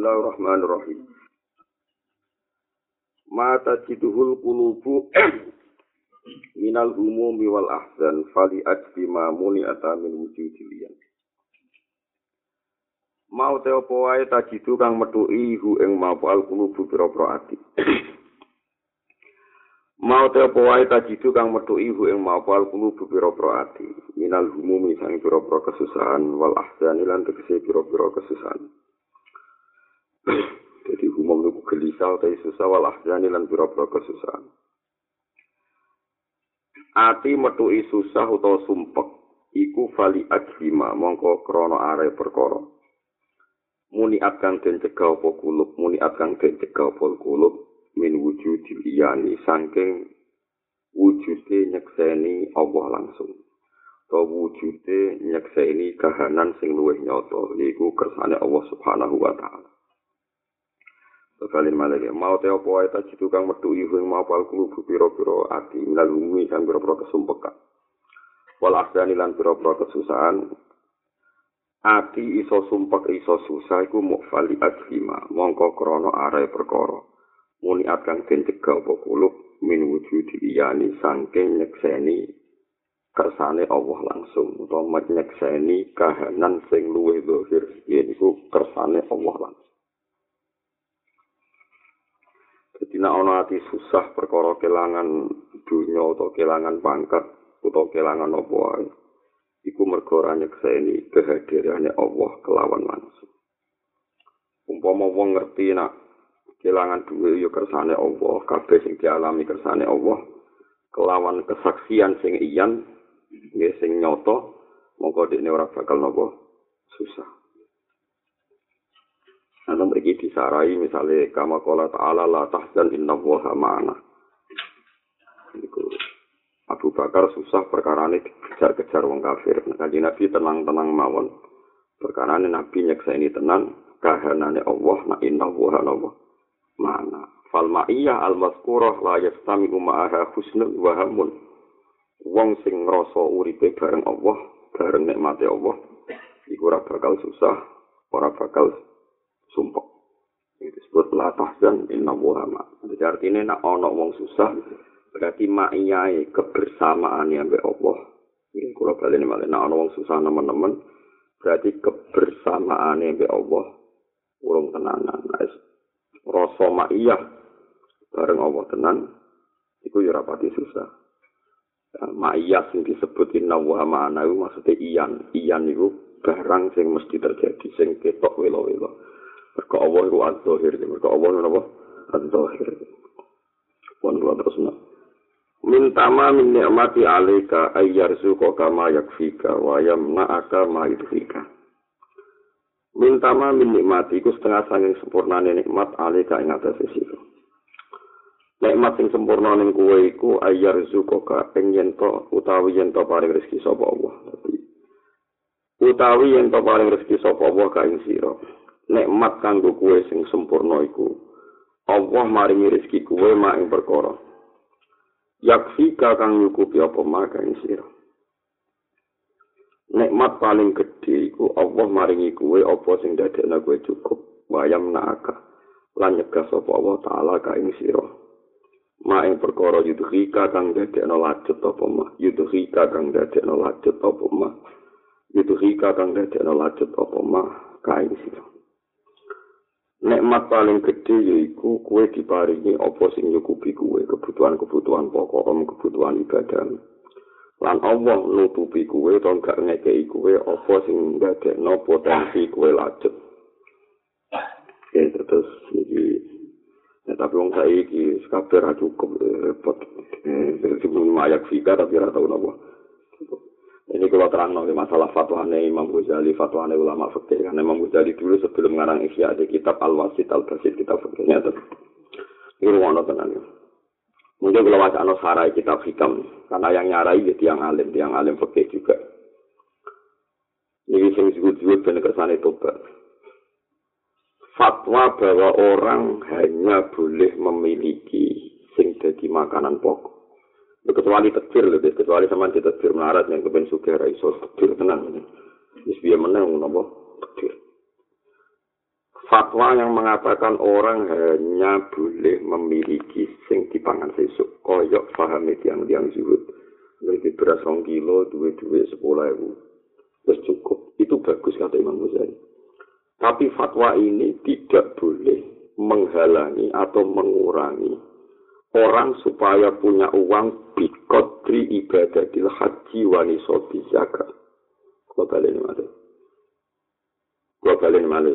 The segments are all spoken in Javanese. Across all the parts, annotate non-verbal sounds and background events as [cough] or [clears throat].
Bismillahirrahmanirrahim. Ma tajiduhul qulubu [clears throat] minal umumi wal ahzan fali ajbi ma muni min wujudiliyan. Mau te opo wae tajidu kang metuki hu ing mapu al qulubu pira-pira ati. [clears throat] Mau te opo wae tajidu kang metuki hu ing mapu al qulubu pira-pira ati. Minal umumi sang pira-pira kesusahan wal ahzan lan tegese pira-pira kesusahan. Jadi umum itu gelisah atau susah walah jani lan pira-pira kesusahan. Ati metuki susah utawa sumpek iku vali ajlima mongko krana are perkara. Muni akan den cegah apa kulub, muni akan den cegah apa kulub min wujudil iyani saking wujude nyekseni Allah langsung. To wujude nyekseni kahanan sing luwih nyata iku kersane Allah Subhanahu wa taala. Kalin malih mau te apa wae tak kang metu iku ing mau pal kulo pira-pira ati minal umi kang pira-pira kesumpekan. Wal asani lan pira-pira kesusahan. Ati iso sumpek iso susah iku mukfali ajlima mongko krana are perkara. Muni akan den cegah apa kulo min wujudi iyani saking nyekseni kersane Allah langsung utawa nyekseni kahanan sing luwih dohir yaiku kersane Allah langsung. Jadi nak ono ati susah perkara kelangan dunia atau kelangan pangkat atau kelangan apa wae. Iku mergo ora nyekseni kehadirane Allah kelawan langsung. Umpama wong ngerti nak kelangan duwe ya kersane Allah, kabeh sing dialami kersane Allah kelawan kesaksian sing iyan nggih sing nyata mongko dekne ora bakal napa susah. Nanti mereka disarai misalnya kama kola ta'ala la tahzan inna woha ma'ana. Abu Bakar susah perkara ini dikejar-kejar wong kafir. Kaji Nabi tenang-tenang mawon. Perkara ini Nabi nyeksa ini tenang. Kahanane Allah na inna woha nawa ma'ana. Fal ma'iyah al-mazkurah la yastami uma'aha husnul wahamun. Wong sing ngerasa uripe bareng Allah, bareng nikmati Allah. Iku ora bakal susah, ora bakal sumpah. Itu disebut la tahzan inna wuhama. Jadi artinya nak ono wong susah, berarti ma'iyai kebersamaan yang Allah. Ini kalau kalian malah nak ono wong susah teman-teman, berarti kebersamaan yang Allah urung tenanan. Nah, rasa ma'iyah bareng Allah tenan, itu ya rapati susah. Ya, ma'iyah yang disebut inna wuhama anayu maksudnya iyan. Iyan itu barang yang mesti terjadi, yang ketok wilo-wilo. Mereka Allah itu az-zahir. Mereka Allah itu apa? Az-zahir. Puan kula terus nak. Min tama min ni'mati alaika ayyar kama yakfika wa yamna'aka ma yudhika. Min tama min ni'mati iku setengah sanging sempurna nikmat alaika ing atas sira. Nikmat sing sempurna ning kowe iku ayyar suko ka ing yento utawi yento paring rezeki sapa Allah. Utawi yento paring rezeki sapa Allah ka ing sira. Nikmat kanggo kuwe sing sempurna iku. Allah maringi rezeki kuwe mak ing perkara. Yakfi kang nyukupi apa mak ing sira. Nikmat paling gedhe iku Allah maringi kuwe apa sing dadekna kuwe cukup wayam naka lan nyegah sapa Allah taala ka ing sira. Mak ing perkara yudhika kang dadekna lajet apa mak? Yudhika kang dadekna lajet apa mak? Yudhika kang dadekna lajet apa mak ka ing sira Nekmat paling gede yaiku kue diparingi apa sing nyukupi kue kebutuhan-kebutuhan pokok kebutuhan ibadah. Lan Allah nutupi kue to gak ngekei kue apa sing no potensi kue lajet. Ya terus iki ya, tapi wong saiki kabeh ra cukup repot. Eh, sebelum mayak fika tapi ora tau napa. Ini kalau terang nanti masalah fatwanya Imam Ghazali, fatwanya ulama fikih. Karena Imam Ghazali dulu sebelum ngarang Ihya ada kitab Al-Wasid Al-Basid kitab fikihnya. Ini ruang tenang ya. Mungkin kalau wacana sarai kitab hikam, karena yang nyarai ya tiang alim, tiang alim fikih juga. Ini yang disebut-sebut benar kesan itu Fatwa bahwa orang hanya boleh memiliki sing jadi makanan pokok. Kecuali tekbir lho kecuali sama di tekbir melarat yang kepen suka raiso tekbir tenang wis piye meneng napa? Tekbir fatwa yang mengatakan orang hanya boleh memiliki sing dipangan sesuk koyok paham yang yang zuhud. Lebih beras rong kilo dua dua sepuluh ribu terus cukup. Itu bagus kata Imam Ghazali. Tapi fatwa ini tidak boleh menghalangi atau mengurangi orang supaya punya uang bikodri ibadatil haji wanisobi zakat. Kalau balik mana kalau balik mana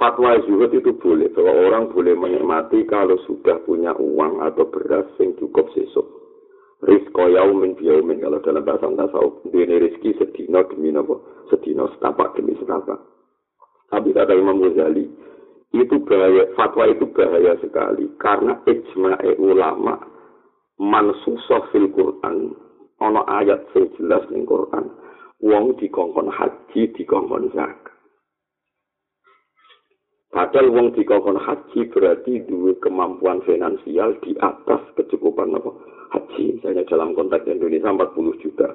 fatwa zuhud itu boleh bahwa orang boleh menikmati kalau sudah punya uang atau beras yang cukup sesuk. Rizko yaumin biyaumin kalau dalam bahasa tasawuf. Ini rizki sedino demi nopo sedino setapak demi setapak. Tapi kata Imam Ghazali itu bahaya fatwa itu bahaya sekali karena ijma'i ulama mansusah fil Quran ono ayat sing jelas ning Quran wong dikongkon haji dikongkon zakat Padahal wong dikokon haji berarti dua kemampuan finansial di atas kecukupan apa? Haji. Misalnya dalam konteks Indonesia 40 juta.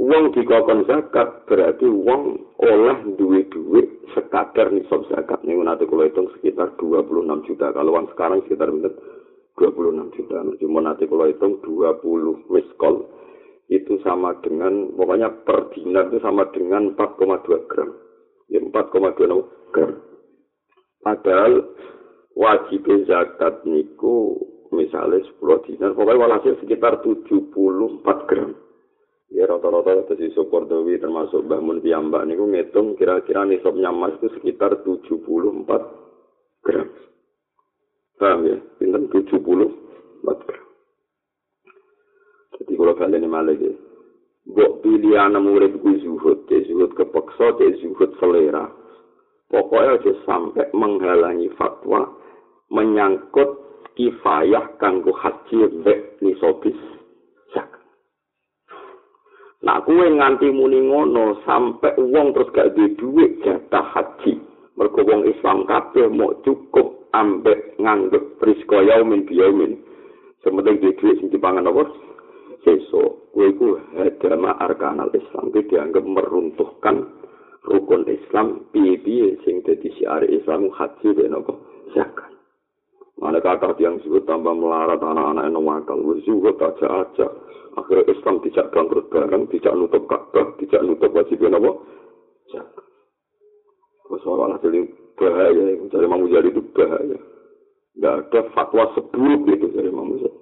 Wong dikokon zakat berarti wong oleh duit duit sekadar nisab zakat. Ini nanti kalau hitung sekitar 26 juta. Kalau uang sekarang sekitar 26 juta. Cuma nanti kalau hitung 20 miskol itu sama dengan pokoknya per dinar itu sama dengan 4,2 gram. Ya 4,2 gram. Padahal wajib zakat niku misalnya 10 dinar, pokoknya walhasil sekitar 74 gram. Ya rata-rata dari Sopor Dewi termasuk Mbah Mun Piyambak niku ngitung kira-kira nisabnya emas itu sekitar 74 gram. Paham ya? Pinten 74 gram. Jadi kalau kalian ini malah ya. Bok pilihan murid ku zuhud, zuhud kepeksa, zuhud selera. Pokoknya aja sampai menghalangi fatwa menyangkut kifayah kanggo haji bek nisobis. Nah, kue nganti muni ngono sampai uang terus gak di duit jatah haji. Mergo wong Islam kabeh mau cukup ambek nganggep prisko yaumin biyaumin. Sementing di duit sing dipangan apa? Seso, kue ku hadama arkanal Islam. Itu dianggap meruntuhkan rukun Islam piye-piye sing dadi syiar Islam haji ben apa zakat. Mana kata yang sebut tambah melarat anak-anak yang wakal, juga aja aja. Akhirnya Islam tidak bangkrut bareng, tidak nutup kakak, tidak nutup wajib apa? Zakat. Soal hasil bahaya, dari Imam Mujari itu bahaya. Tidak ada fatwa seburuk itu dari Imam Mujari.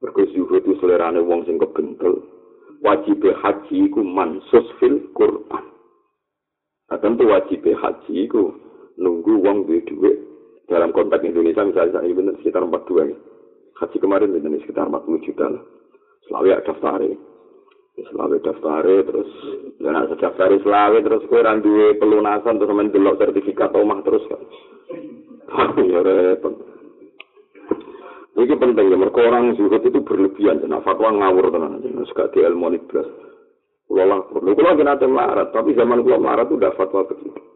Berkesuhu itu selerane wong sing kebentel. Wajib haji ku mansus fil Quran. Nah, tentu wajib haji itu nunggu uang duit duit dalam konteks Indonesia misalnya saya benar sekitar 42 ya. Haji kemarin benar sekitar 40 juta lah. Selawi ada daftar Selawi daftar terus dan ada daftar selawi terus kue randu pelunasan terus main delok sertifikat omah terus kan. [laughs] ya repot. Ini penting ya, mereka orang zuhud itu berlebihan, dan fatwa ngawur tenan, suka di ilmu belas. Kulo lapor. Lho kulo nate melarat, tapi zaman kulo melarat itu udah fatwa begitu.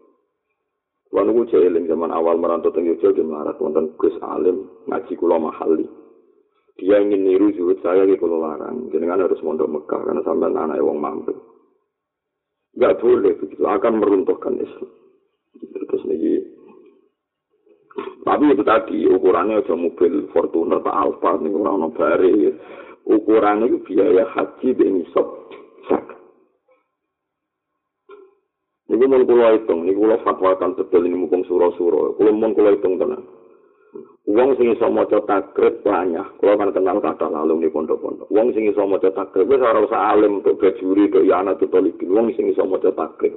Kulo nunggu jeeling zaman awal merantau teng Yogyakarta di melarat wonten Gus Alim ngaji kulo mahali. Dia ingin niru zuhud saya di kulo larang. Jenengan harus mondok Mekah karena sampai anak wong mampu. Gak boleh begitu, akan meruntuhkan Islam. Terus nih tapi itu tadi ukurannya aja mobil Fortuner Pak Alfa nih orang bari ukurannya itu biaya haji dan isop sak Niku mun kula hitung, niku kula fatwakan betul ini mumpung suro-suro. Kula mun kula hitung tenan. Wong sing iso maca takrib banyak. Kula kan kenal kata lalu di pondok-pondok. Wong sing iso maca takrib wis ora usah alim untuk bajuri untuk yana tuh Wong sing iso maca takrib.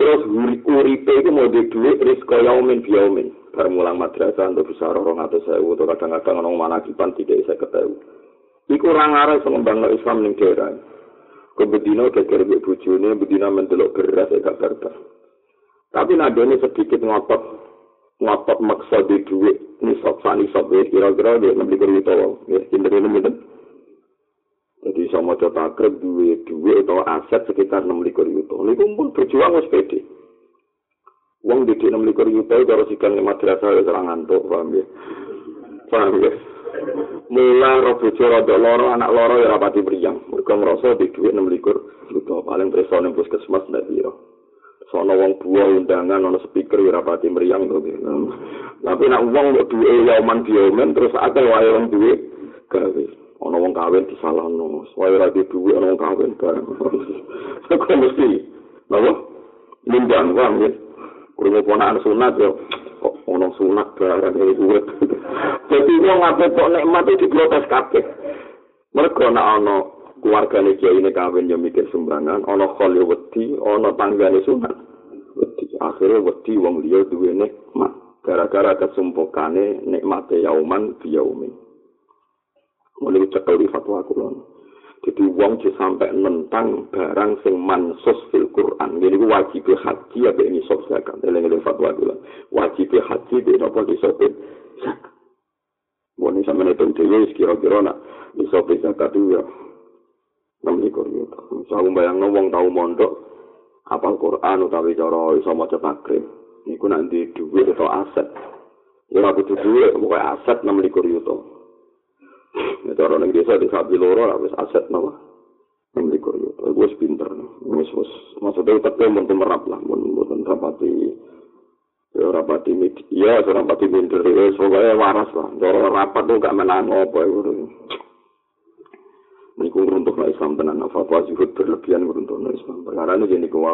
Terus uripe itu mau di duit risko yaumin biyaumin. Barang mulang madrasah untuk besar orang atau sewu atau kadang-kadang orang mana kipan tidak bisa ketahui. Iku orang arah sengembang Islam ning daerah. Kebedina geger mbek bojone, bedina mendelok beras ya gak Tapi nadone sedikit ngotot ngotot maksa di duit nisab sani sab ya kira-kira dia nanti kerja ya kinder ini minta jadi sama cota akrab duit duit atau aset sekitar enam likur yuto ini pun berjuang harus pede. Uang di enam likur yuto itu harus ikan lima derasa ya serangan tuh paham ya? Paham ya Mula roh bojo rada loro anak loro ya rapati priang. Mergo ngrasa di dhuwit 6 likur. Juta paling preso ning puskesmas ndak piro. sono wong buah undangan ono speaker ora pati meriang to tapi nak wong kok duwe yauman biomen terus akeh wae wong duwe gawe. Ono wong kawin disalahno. Wae ora duwe ono wong kawin bareng. [laughs] Kok mesti napa? Nimbang wong ya? Kurang ponakan sunat kok ono sunat bareng iki dadi wong ape kok nikmat iki diprotes kabeh mergo nek ono keluargane kiai ini kawin yang mikir sumbangan, ono kholi wedi, ono tanggane sunat. Wedi, akhirnya wedi wong liya duwe nikmat. Gara-gara kesumpukane nikmate yauman biyaumin. Mulai cekel di fatwa kulon. Jadi wong di sampai nentang barang sing mansus fil Quran. Jadi wajib haji ya ini sob zakat. Ini fatwa kulon. Wajib haji di nopo di zakat. Ini sampai nonton dewi kira-kira nak di sob zakat itu ya enam likur yuta. Saya bayang wong tau mondok, apal Quran utawi cara iso maca takrib. Niku nanti duit atau aset. Ya aku tuh duit, pokoknya aset enam likur yuta. Ya cara neng desa di sapi loro, habis aset nama. Enam likur yuta. Gue pinter. Wis wis maksudnya tetep mau merap lah, mau mau rapati. Rapati media, ya rapati pinter. Ya pokoknya waras lah. Cara rapat tuh gak menang apa ya. niku runtuh na Islam tenan fatwa zuhud berlebihan runtuh na Islam perkara ini jadi kau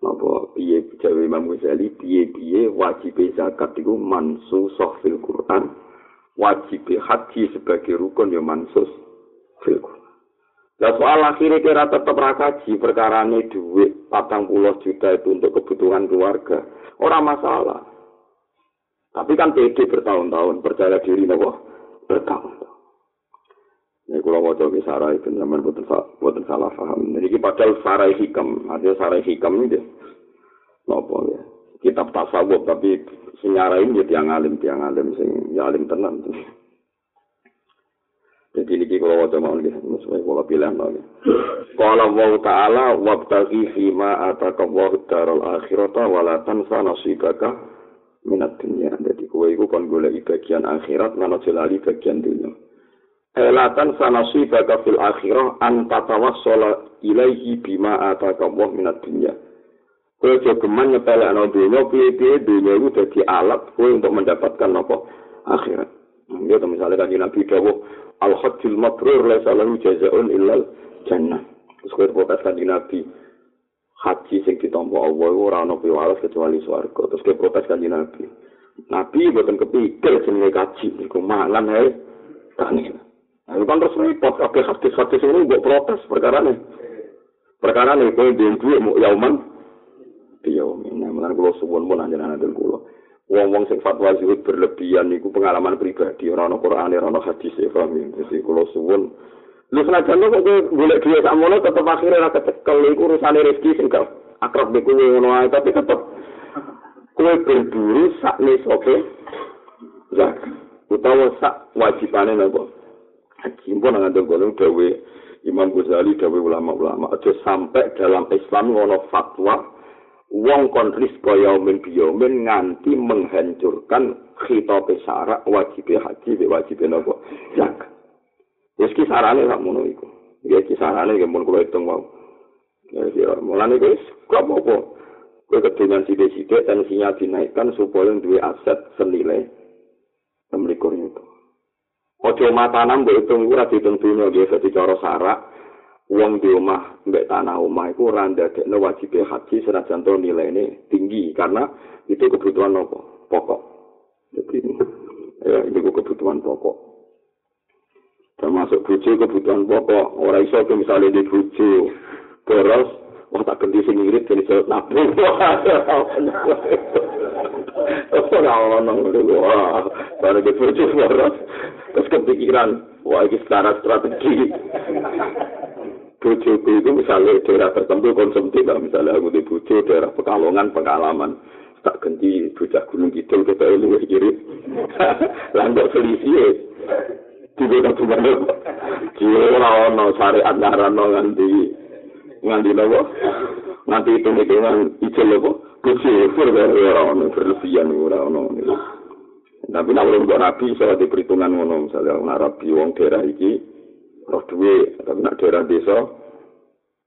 apa piye jawa Imam Ghazali piye piye wajib zakat itu mansus fil Quran wajib haji sebagai rukun ya mansus fil Quran Nah soal akhirnya kira tetap rakaji perkara ini duit patang puluh juta itu untuk kebutuhan keluarga orang masalah tapi kan pede bertahun-tahun percaya diri nopo bertahun-tahun Ini kalau coba sarai, itu zaman buatan, salah paham. Jadi padahal sarai hikam, artinya sarai hikam ini dia. Nopo ya. Kitab tasawuf, tapi senyarain dia tiang alim, tiang alim, sing ya alim tenang. Jadi ini kalau mau coba mau sesuai kalau pilihan lagi. Kalau mau taala wabtagi fima ataka wahud darul akhirata walatan sa nasibaka minat dunia. Jadi kue itu kan boleh bagian akhirat, mana jelali bagian dunia. Elatan sanasi baka fil akhirah an tatawassala ilaihi bima ataka Allah minat dunya. Kowe aja geman nyepelek ana dunya piye-piye dunya iku dadi alat kowe untuk mendapatkan apa akhirat. Ya to misale kan Nabi dawuh al hajjul mabrur la salahu jazaa'un illal jannah. Terus kowe protes kan Nabi haji sing ditampa Allah ora ana piwales kecuali swarga. Terus kowe protes kan Nabi. Nabi boten kepikir jenenge kaji iku mangan ae. Tangin. Nah, kan terus repot, kabeh hadis-hadis ini buat protes perkara ini. Perkara ini, yang duit mau yauman, di yaumin. Nah, suwun pun anjana dan kulo. Wong-wong sing fatwa zuhud berlebihan, itu pengalaman pribadi. Orang-orang Quran, orang-orang hadis, ya, paham ya. Jadi kulo suwun. Lu senajan kok boleh duit kamu lo tetap akhirnya rasa cekel itu urusan rezeki sing gak akrab di kue ngono tapi tetap kue berburu sak nis oke zak utawa sak wajibane nopo haji pun nang ngandung kono dawe Imam Ghazali dawe ulama-ulama aja sampai dalam Islam ngono fatwa wong kon rizqa yaumin biyaumin nganti menghancurkan khitab syarak wajib haji be wajib napa zakat wis ki sarane sak ngono iku. Ya ki sarane ge mun kula hitung wae ya ya mulane wis kok apa kowe kedengan sithik-sithik dan sinyal dinaikkan supaya duwe aset senilai 6 itu Ojo matanan mbok hitung ora dihitung dunya nggih dadi cara sarak. Wong di omah mbek tanah omah iku ora ndadekno wajib haji senajan to nilaine tinggi karena itu kebutuhan apa? Pokok. Jadi ya itu kebutuhan pokok. Termasuk bojo kebutuhan pokok. Ora iso ke misalnya di bojo terus wah tak ganti sing ngirit jadi saya nabung. [laughs] Ora ono ngono. Bare di terus terus kepikiran wah ini secara strategi bojoku itu misalnya daerah tertentu konsumtif lah misalnya aku di bojo daerah pekalongan pengalaman tak ganti bocah gunung kidul kita lu kiri. [laughs] Langgok selisih tiba tiba mana kira ono syariat narano nganti nganti nopo? Nganti itu dengan ijel nopo bojo orang berlebihan orang ono Tapi nak belum rapi, saya di perhitungan ngono, misalnya rapi wong daerah iki, roh duwe, tapi nak daerah desa,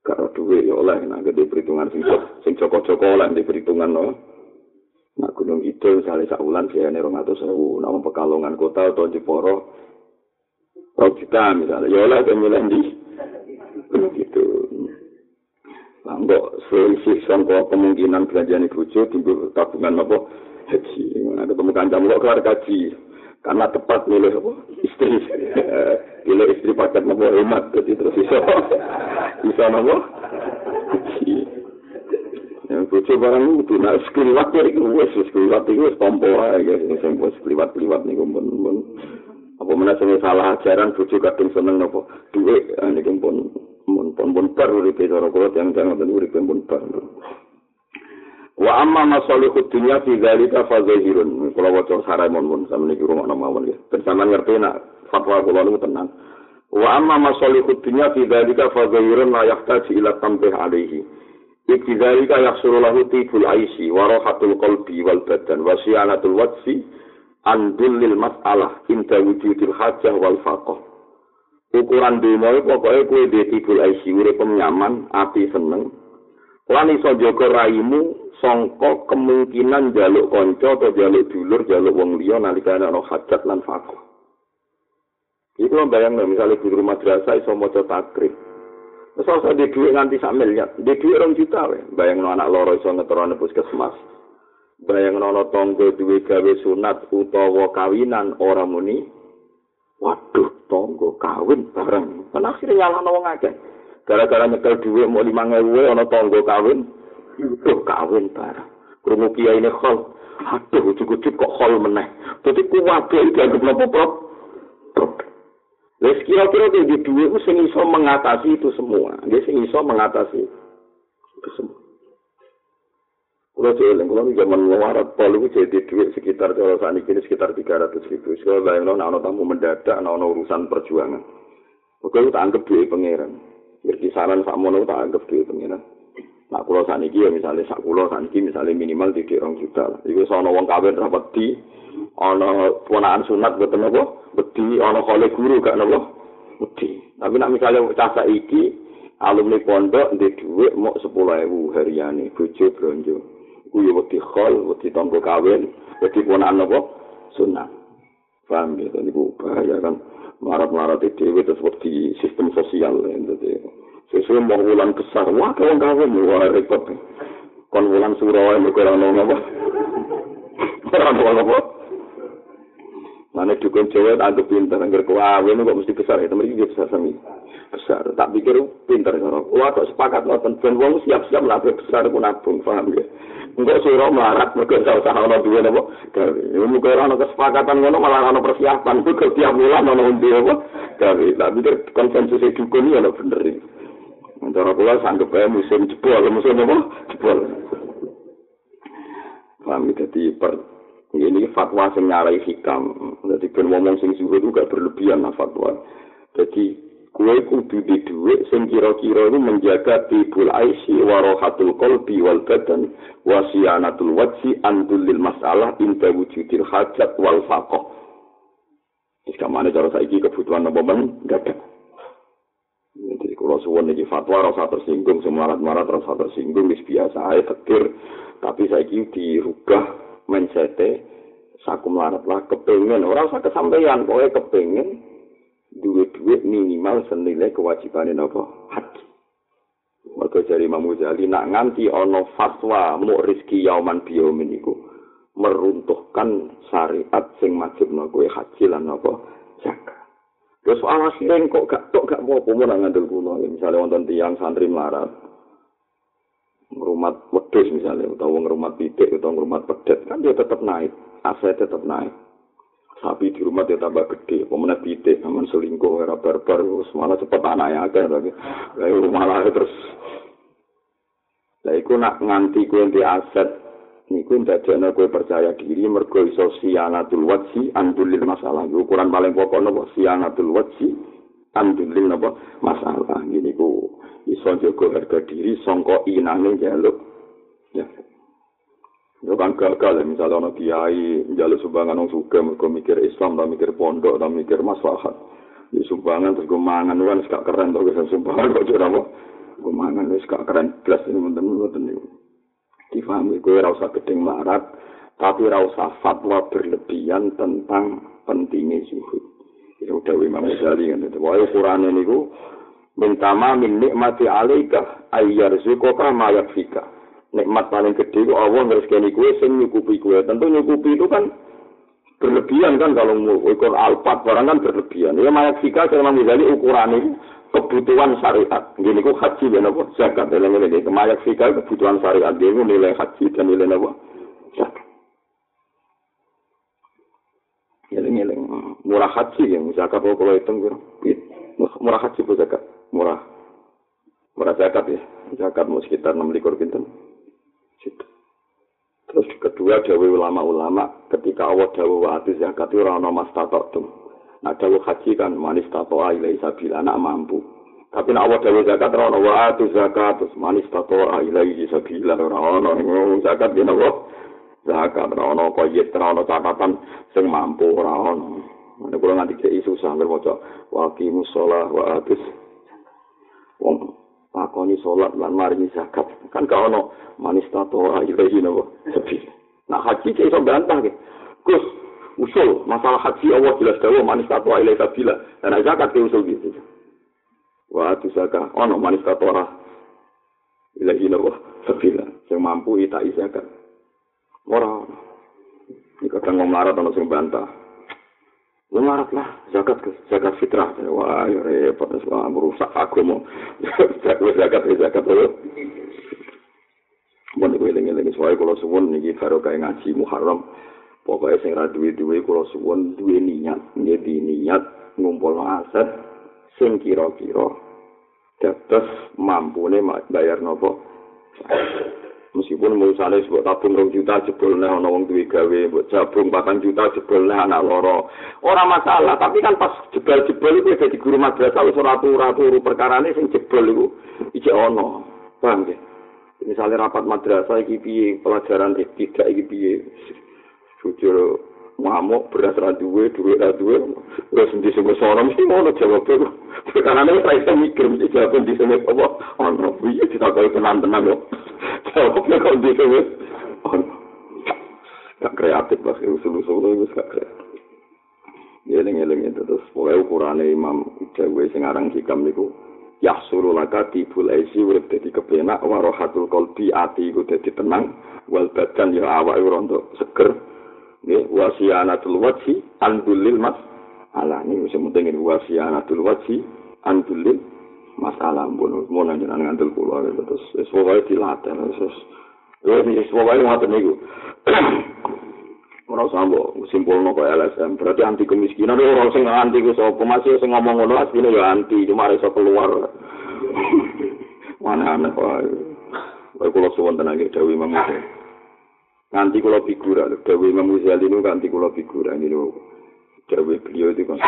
Gak duwe ya oleh nah gede perhitungan sing sing joko-joko oleh di perhitungan no. Nah gunung itu misalnya sak biayanya rong atau sewu, nama pekalongan kota atau Jeporo, rong juta misalnya, ya oleh kan di gitu. Lah mbok selisih sangka kemungkinan belanjane bojo tinggal tabungan apa haji. Nah, ketemu kancam kok kelar kaji. Karena tepat milih? Istri. Pilih istri paket nopo hemat jadi terus iso. Bisa nopo? Yang bojo barang itu nah sekliwat ya itu wes sekliwat itu wes tompo aja sing wes sekliwat-sekliwat niku pun pun apa mana salah ajaran bojo kadung seneng nopo duit niku pun mun pun pun bar uripe cara kula tiyang tiyang ngoten uripe pun bar wa amma masalihu dunya fi dzalika fa zahirun. Kula waca sarai mon sampeyan iki rumah mawon ya. Ben sampeyan ngerti nak fatwa kula niku tenang. Wa amma masalihu dunya fi dzalika fa zahirun la yahtaju ila tambih alaihi. Iki dzalika yahsuru lahu tibul aisi wa rahatul qalbi wal badan wa siyanatul wajsi andul lil mas'alah inda wujudil hajah wal faqah. Ukuran dunia pokoknya kue di tibul aisi urip nyaman api seneng. Lan iso jaga raimu sangka kemungkinan jaluk kanca atau jaluk dulur jaluk wong liya nalika ana hajat lan fakoh Iku lo bayang misalnya guru madrasah iso maca takrib. Terus usah di duit nganti sak miliar, di duit orang juta we. Bayang anak loro iso ngeterone puskesmas. Bayang no tonggo duwe gawe sunat utawa kawinan ora muni Waduh, tonggo kawin bareng. Kan akhirnya nyalah wong akeh. Gara-gara nyekel duit mau lima ngewe, ono tonggo kawin. Tuh kawin bareng. Krungu kiai ini khol. Aduh, ujuk-ujuk kok khol meneh. Jadi kuwabe itu agak nopo prop. Prop. Kira-kira di duit itu sing iso mengatasi itu semua. Dia sing iso mengatasi itu semua. Kulo jeeling, kulo zaman ngewarat pol itu jadi duit sekitar kalau saat ini sekitar 300 ribu. Sekolah bayang lo, nah tamu mendadak, nah urusan perjuangan. Oke, tak anggap duit pangeran. Jadi saran sak mono tak anggap duit pangeran. Nah, kulo saat ini ya misalnya sak kulo saat ini misalnya minimal di orang juta. Iku sono wong kawin rapat di, ono ponaan sunat betul nopo, beti, ono kole guru gak nopo, beti. Tapi nak misalnya casa iki, alumni pondok di duit mau sepuluh ribu harian bojo bronjo. kuwi wedi khol, wedi tangga kawin, wedi ponakan apa? Sunnah. Paham ya, niku bahaya kan. Marat-marat dhewe terus wedi sistem sosial dadi. Sesuai mau bulan besar, wah kawin kawin, wah repot. Kon bulan surau, ini kurang nong apa? Kurang nong apa? Mana dukun cewek anggap pintar, anggar kawin kok mesti besar ya, temen ini besar sami. Besar, tak pikir pintar. Wah kok sepakat nonton, ben wong siap-siap lah besar pun nabung, paham ya? Enggak sira melarat mergo ora usah ana duwe napa. Gawe. Muga ora ana kesepakatan ngono malah ana persiapan mergo tiap bulan ana undi apa. Gawe. Lah pikir konsensus e dukun iki ana bener Antara kula sanggep ae musim jebol, musim apa? Jebol. Paham dadi per ini fatwa sing nyarai hikam. Dadi ben ngomong sing suwe itu gak berlebihan lah fatwa. Jadi kue kudu di duit sing kira-kira itu menjaga tibul aisi warohatul kolbi wal badan wasiyanatul wajsi andulil masalah inta wujudil hajat wal fakoh Jika mana cara saiki kebutuhan apa men gak Jadi kalau suwon ini fatwa rasa tersinggung, semarat-marat rasa tersinggung, bis biasa aja tekir. Tapi saiki dirubah mindsetnya, saku melarat lah, kepengen. Orang usah kesampaian, pokoknya kepengen duit-duit minimal senilai kewajiban apa haji. Mergo jari Imam Ghazali nak nganti ana fatwa mu rezeki yauman biyaumin iku meruntuhkan syariat sing majibno kowe haji lan apa zakat. Terus soal akhirnya kok gak tok gak mau pemuda ngandel kuno. Misalnya wonten tiang santri melarat, ngerumat wedus misalnya, atau ngerumat pitik, atau ngerumat pedet, kan dia tetap naik, aset tetap naik. sapi di rumah dia tambah gede, pemenang pitik, aman selingkuh, era barbar, malah cepet anaknya aja, tapi lalu rumah lah terus. Lah iku nak nganti kue di aset, ndak jane kue percaya diri mergo iso sianatul wajsi andulil masalah. Ukuran paling pokok nopo sianatul wajsi andulil nopo masalah. Gini ku iso jaga harga diri songko inane jaluk. Ya. Yo kan gagal misalnya ono kiai njaluk sumbangan wong suka mergo mikir Islam ta mikir pondok ta mikir maslahat. Di sumbangan terus mangan kan gak keren guys sumbangan [laughs] kok ora apa. Kumangan wis gak keren blas ini mboten niku. Difahami kowe ora usah gedeng marat, tapi ora usah fatwa berlebihan tentang pentingnya zuhud. Itu udah Imam Ghazali kan itu. Wah, Quran niku Bintama min nikmati alaika ayyar zukoka mayak fika. Nikmat paling gede ku Allah ngereskeni kue sing nyukupi kue. Tentu nyukupi itu kan berlebihan kan kalau mau ukur alpat barang kan berlebihan. Ya mayak fika saya Imam Ghazali ukuran ini kebutuhan syariat. Gini ku haji dan apa? Zakat. Dalam ini mayak fika kebutuhan syariat. Dia nilai haji dan nilai apa? Zakat. Ngiling-ngiling. Murah haji ya. Zakat kalau hitung. Murah haji bu zakat. murah murah zakat ya zakat mau sekitar enam likur pinten terus kedua dawe ulama-ulama ketika Allah dawe waktu zakat itu rana mas tatotum nah dawe haji kan manis tato ilai sabila anak mampu. Tapi nak Allah dawe zakat rana waktu zakat terus manis tato ilai sabila rana zakat gini Allah zakat rana koyit rana catatan sing mampu rana Ini kalau nanti jadi susah, coba. Wakimu sholah, wa atus. Wong lakoni salat lan maringi zakat. Kan gak ono manis tato ilahi napa sepi nah haji cek iso bantah ke? Gus usul masalah haji Allah jelas dawa manis tato ilahi sabila dan zakat ke usul gitu wa tu zakat. Ono manis tato ilahi napa sabila sing mampu ita zakat. Ora ini kadang ngomong ono sing bantah Lumarat lah, zakat zakat fitrah. Wah, ya repot, wah, merusak aku mau. [laughs] zakat, zakat, zakat, zakat. Mohon gue lengi lengi soalnya kalau suwon nih ngaji muharram. Pokoknya sing ra duwe duwe kalau suwon duwe niat, jadi niat ngumpul aset sing kira-kira dados mampune bayar nopo meskipun misalnya sebuah tabung rong juta jebol nih ono wong duwe gawe buat jabung bahkan juta jebol nih anak loro orang masalah tapi kan pas jebol jebol itu jadi guru madrasah wis ora turu perkara ini sing jebol itu ije ono paham ya misalnya rapat madrasah iki piye pelajaran tidak iki piye? Jujur ngamuk beras ra duwe duwe ra duwe wis endi sing wis ora mesti ngono jawab nek ora iso mikir mesti jawab di sini apa? Ono piye ditakoki tenan-tenan yo jawab nek kok di sini gak kreatif lah usul-usul itu gak kreatif Yeling-yeling itu terus pokoknya ukurannya Imam Jawa sing aran hikam niku yahsuru laka tibul aisi urip dadi kepenak warohatul kolbi ati iku dadi tenang wal badan ya awak ora seger nggih wasianatul wajhi andulil mas ala ini wis penting ini wasianatul wajhi andulil masalah pun mau nanya ngandel pulau terus pokoke dilatih terus Yo wis pokoke ngoten niku. [clears throat] Ora sambo simpul nopo LSM berarti anti kemiskinan ora sing anti ku sapa masih sing ngomong ngono asline ya anti cuma iso keluar. [laughs] Mana aneh wae. Wae kula suwun tenan iki Dewi nganti kula figura Dewi Imam Ghazali niku nganti kula figura niku Dewi beliau itu kan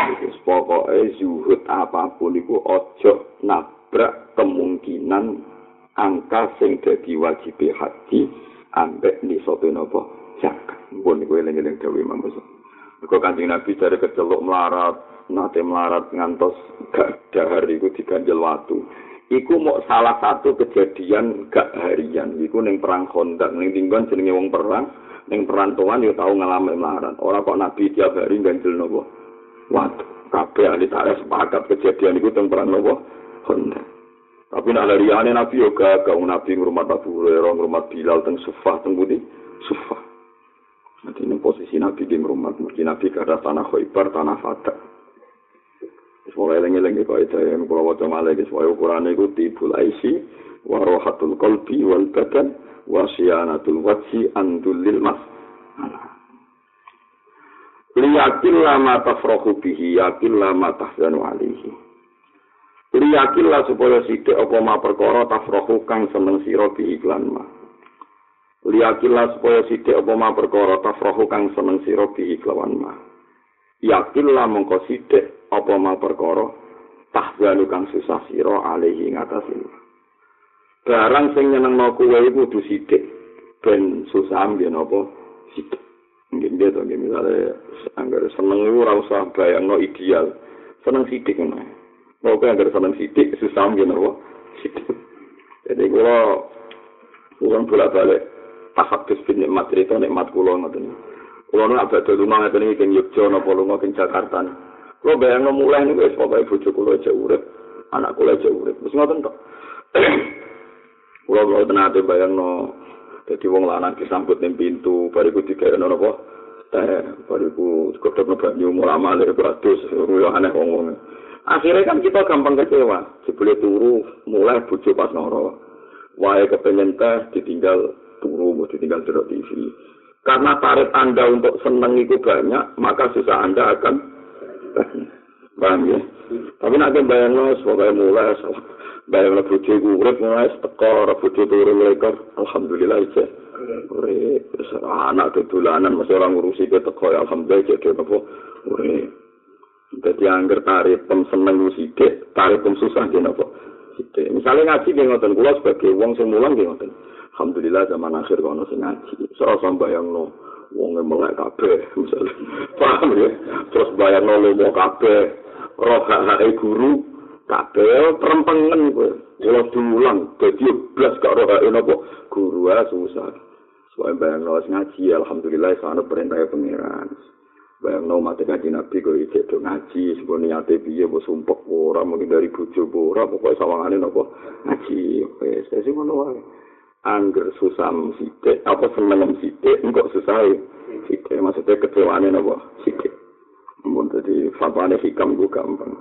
pokoknya zuhud apapun itu ojo nabrak kemungkinan angka sing dadi wajib haji ambek nisobe nopo zakat. Pun lengi Dewi Imam Ghazali Kau kancing Nabi dari kecelok melarat, nate melarat ngantos gak dahar itu diganjel waktu. iku mau salah satu kejadian gak harian. Iku ning perang Khandaq. Ning tinggon jenenge wong perang ning perantauan yo tau ngalami melarat. Ora kok nabi tiap hari ganjel nopo? Waduh kabeh ahli tarikh sepakat kejadian iku teng perang nopo? Khandaq tapi nak lariane nabi yo gak kau nabi ngurmat Abu Hurairah ngurmat Bilal teng Sufah teng Budi Sufah. Nanti ini posisi Nabi di rumah, mungkin Nabi ke tanah Khaybar, tanah Fadak. Mulai lengi-lengi kok itu yang kalau wajah malah wajah ukuran itu tibul aisi, warohatul kolbi wal badan, wasyanatul wajhi andulil mas. Liyakin lama tafrohu bihi, yakin lama tahzanu alihi. Liyakin lah supaya sidik apa ma perkara tafrohu kang seneng siro bihi klan ma. Liyakin lah supaya sidik apa ma perkara tafrohu kang seneng siro bihi klan ma. Yakin lah mongko sidik apa mal perkara tahzanu kang susah sira alihi ngatasi barang sing nyenengno kuwe iku kudu sithik ben susah amben apa sithik nggih to nggih misale anggar seneng ora usah bayangno ideal seneng sithik ngono Pokoknya agar seneng sidik, susah ambil apa? Sidik. Jadi kalau kurang bolak balik tahadus bin nikmat cerita nikmat kulo ngoten. Kulo nu abad lunga ngeten iki king Yogya napa lunga king Jakarta. Kulo bayangno mulai niku wis pokoke bojo kulo aja urip, anak kulo aja urip. Wis ngoten tok. Kulo mau tenate bayangno dadi wong lanang disambut ning pintu, bariku digawe napa? Teh, bariku kodhok banyu mulamale beratus, yo aneh wong Akhirnya kan kita gampang kecewa. Jebule turu, mulai bojo pas noro. Wae kepengen teh ditinggal turu, mau ditinggal jeruk TV. Karena tarif Anda untuk seneng itu banyak, maka susah Anda akan Paham ya? Tapi nanti bayang sebagai mulai, bayang lo bojo urip mulai seteko, bojo turu melekor, alhamdulillah aja. Urip, anak dolanan masih orang ngurusi ke teko, alhamdulillah jadi apa? Urip. Jadi angger tarif pem seneng sithik, tarif pem susah nggih napa? Sithik. Misale ngaji nggih ngoten kula sebagai sing mulang nggih ngoten. Alhamdulillah zaman akhir kono sing ngaji. Ora sambayangno wong melek kabeh misale. Paham ya? Terus bayarno lomo kabeh. Roh hak guru kabeh perempengen kowe. Kula diulang dadi blas gak roh hak napa guru ah susah. Soale bayangno ngaji alhamdulillah sanad perintah pengiran. bayang no mati ngaji nabi kok ijek do ngaji sebuah niate piye mau sumpah ora mungkin dari bujo ora pokoknya sawangannya nopo ngaji wes sih ngono wae angger susah sithik apa seneng sithik engko susah sithik maksudnya kecewane nopo sithik mun dadi fatwane hikam ku gampang.